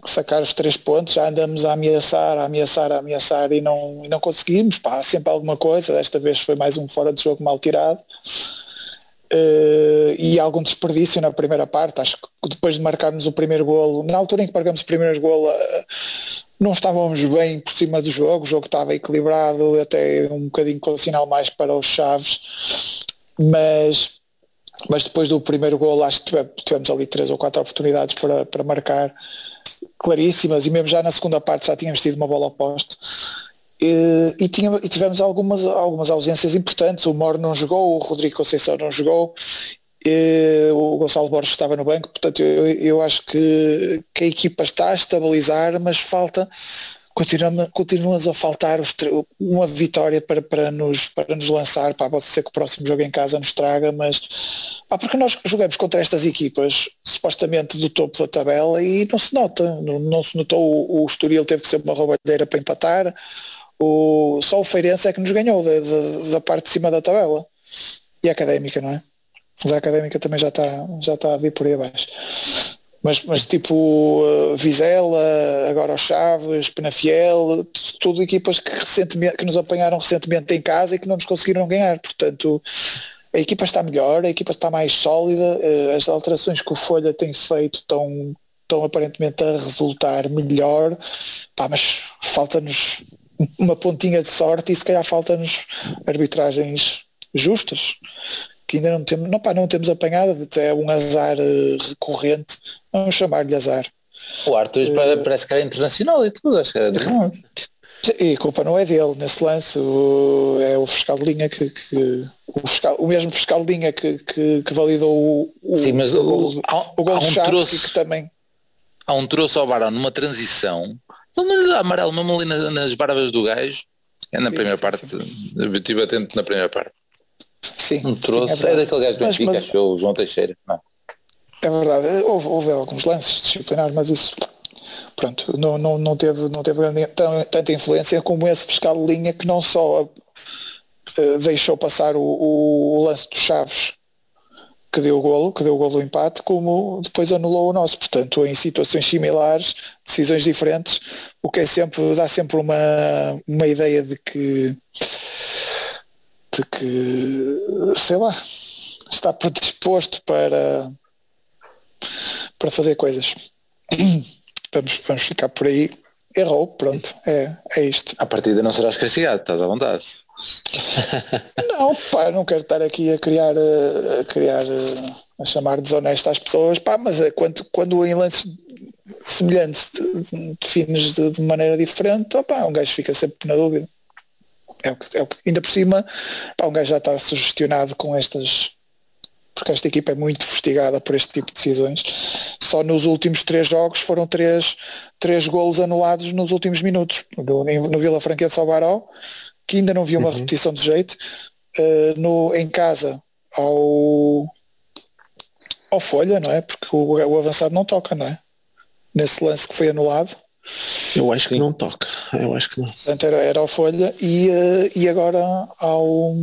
sacar os três pontos, já andamos a ameaçar, a ameaçar, a ameaçar e não, e não conseguimos, pá, sempre alguma coisa, desta vez foi mais um fora de jogo mal tirado. Eh, e algum desperdício na primeira parte, acho que depois de marcarmos o primeiro golo, na altura em que marcamos o primeiro golo, eh, não estávamos bem por cima do jogo, o jogo estava equilibrado, até um bocadinho com o sinal mais para os Chaves, mas, mas depois do primeiro gol acho que tivemos ali três ou quatro oportunidades para, para marcar claríssimas. E mesmo já na segunda parte já tínhamos tido uma bola oposta e, e, tinha, e tivemos algumas, algumas ausências importantes, o Moro não jogou, o Rodrigo Conceição não jogou e, o Gonçalo Borges estava no banco, portanto eu, eu acho que, que a equipa está a estabilizar, mas falta continuamos, continuamos a faltar os, uma vitória para, para, nos, para nos lançar, pá, pode ser que o próximo jogo em casa nos traga, mas pá, porque nós jogamos contra estas equipas supostamente do topo da tabela e não se nota, não, não se notou. O, o Estoril teve que ser uma roubalheira para empatar, o, só o Feirense é que nos ganhou da, da, da parte de cima da tabela e a Académica, não é? Mas a Académica também já está já está a vir por aí abaixo mas, mas tipo uh, Vizela, agora o Chaves, Penafiel, tudo equipas que, recentemente, que nos apanharam recentemente em casa e que não nos conseguiram ganhar. Portanto, a equipa está melhor, a equipa está mais sólida, uh, as alterações que o Folha tem feito estão, estão aparentemente a resultar melhor, Pá, mas falta-nos uma pontinha de sorte e se calhar falta-nos arbitragens justas que ainda não temos, não, pá, não temos apanhado, até é um azar uh, recorrente, vamos chamar-lhe azar. O Arthur uh, parece que era internacional e tudo, acho que era de E a culpa não é dele nesse lance, o, é o fiscal de linha que, que o, fiscal, o mesmo fiscal de linha que, que, que validou o, o, Sim, mas o, o, o gol um troço, que também. Há um troço ao Barão numa transição, não lhe dá amarelo mesmo ali nas, nas barbas do gajo. É na sim, primeira sim, parte, sim. eu estive atento na primeira parte. Sim. Um troço. Sim, é, é daquele gajo do Benfica, mas... achou o João Teixeira. Não. É verdade, houve, houve, alguns lances disciplinares, mas isso pronto, não, não, não teve, não teve tanta influência como esse fiscal de linha que não só uh, deixou passar o, o, lance dos Chaves que deu o golo, que deu o golo do empate, como depois anulou o nosso. Portanto, em situações similares, decisões diferentes, o que é sempre, dá sempre uma, uma ideia de que de que, sei lá, está predisposto para, para fazer coisas. Vamos, vamos ficar por aí. Errou, pronto, é, é isto. A partida não serás castigado, estás à vontade. Não, pá, não quero estar aqui a criar, a criar, a chamar desonesto às pessoas, pá, mas é quando, quando em lances semelhantes defines de, de maneira diferente, opá, um gajo fica sempre na dúvida é o que, é o que ainda por cima, pá, um gajo já está sugestionado com estas porque esta equipa é muito investigada por este tipo de decisões. Só nos últimos três jogos foram três, três golos anulados nos últimos minutos. No, no Vila Franquia de Salvaró, que ainda não vi uma uhum. repetição de jeito. Uh, no, em casa ao, ao Folha, não é? Porque o, o avançado não toca, não é? Nesse lance que foi anulado. Eu acho Sim. que não toca, eu acho que não. Portanto, era, era ao Folha e, uh, e agora ao,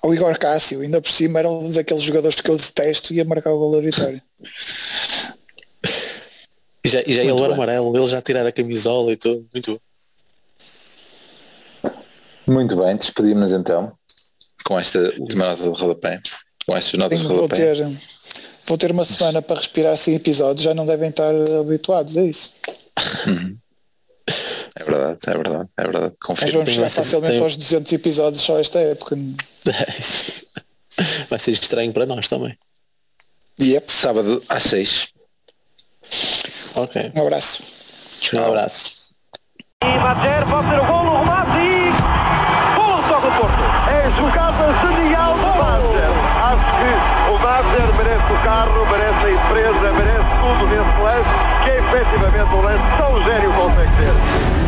ao Igor Cássio, ainda por cima era um daqueles jogadores que eu detesto e ia marcar o gol da vitória. E já, e já ele era amarelo, ele já tirar a camisola e tudo, muito Muito bem, despedimos então com esta última nota de rodapé. Com estas notas de rodapé. Ter, vou ter uma semana para respirar sem episódios, já não devem estar habituados a isso. É verdade, é verdade, é verdade. Confio. Mas vamos chegar facilmente tem... aos 200 episódios só esta época. (laughs) Vai ser estranho para nós também. Yep. Sábado às 6. Ok. Um abraço. Um abraço. E Madger pode ser o gol no remate e... Gol toca o Porto. É jogada genial do Madger. Acho que o Madger merece o carro, merece a empresa, merece tudo nesse lance, que é efetivamente um lance tão gênio consegue ter.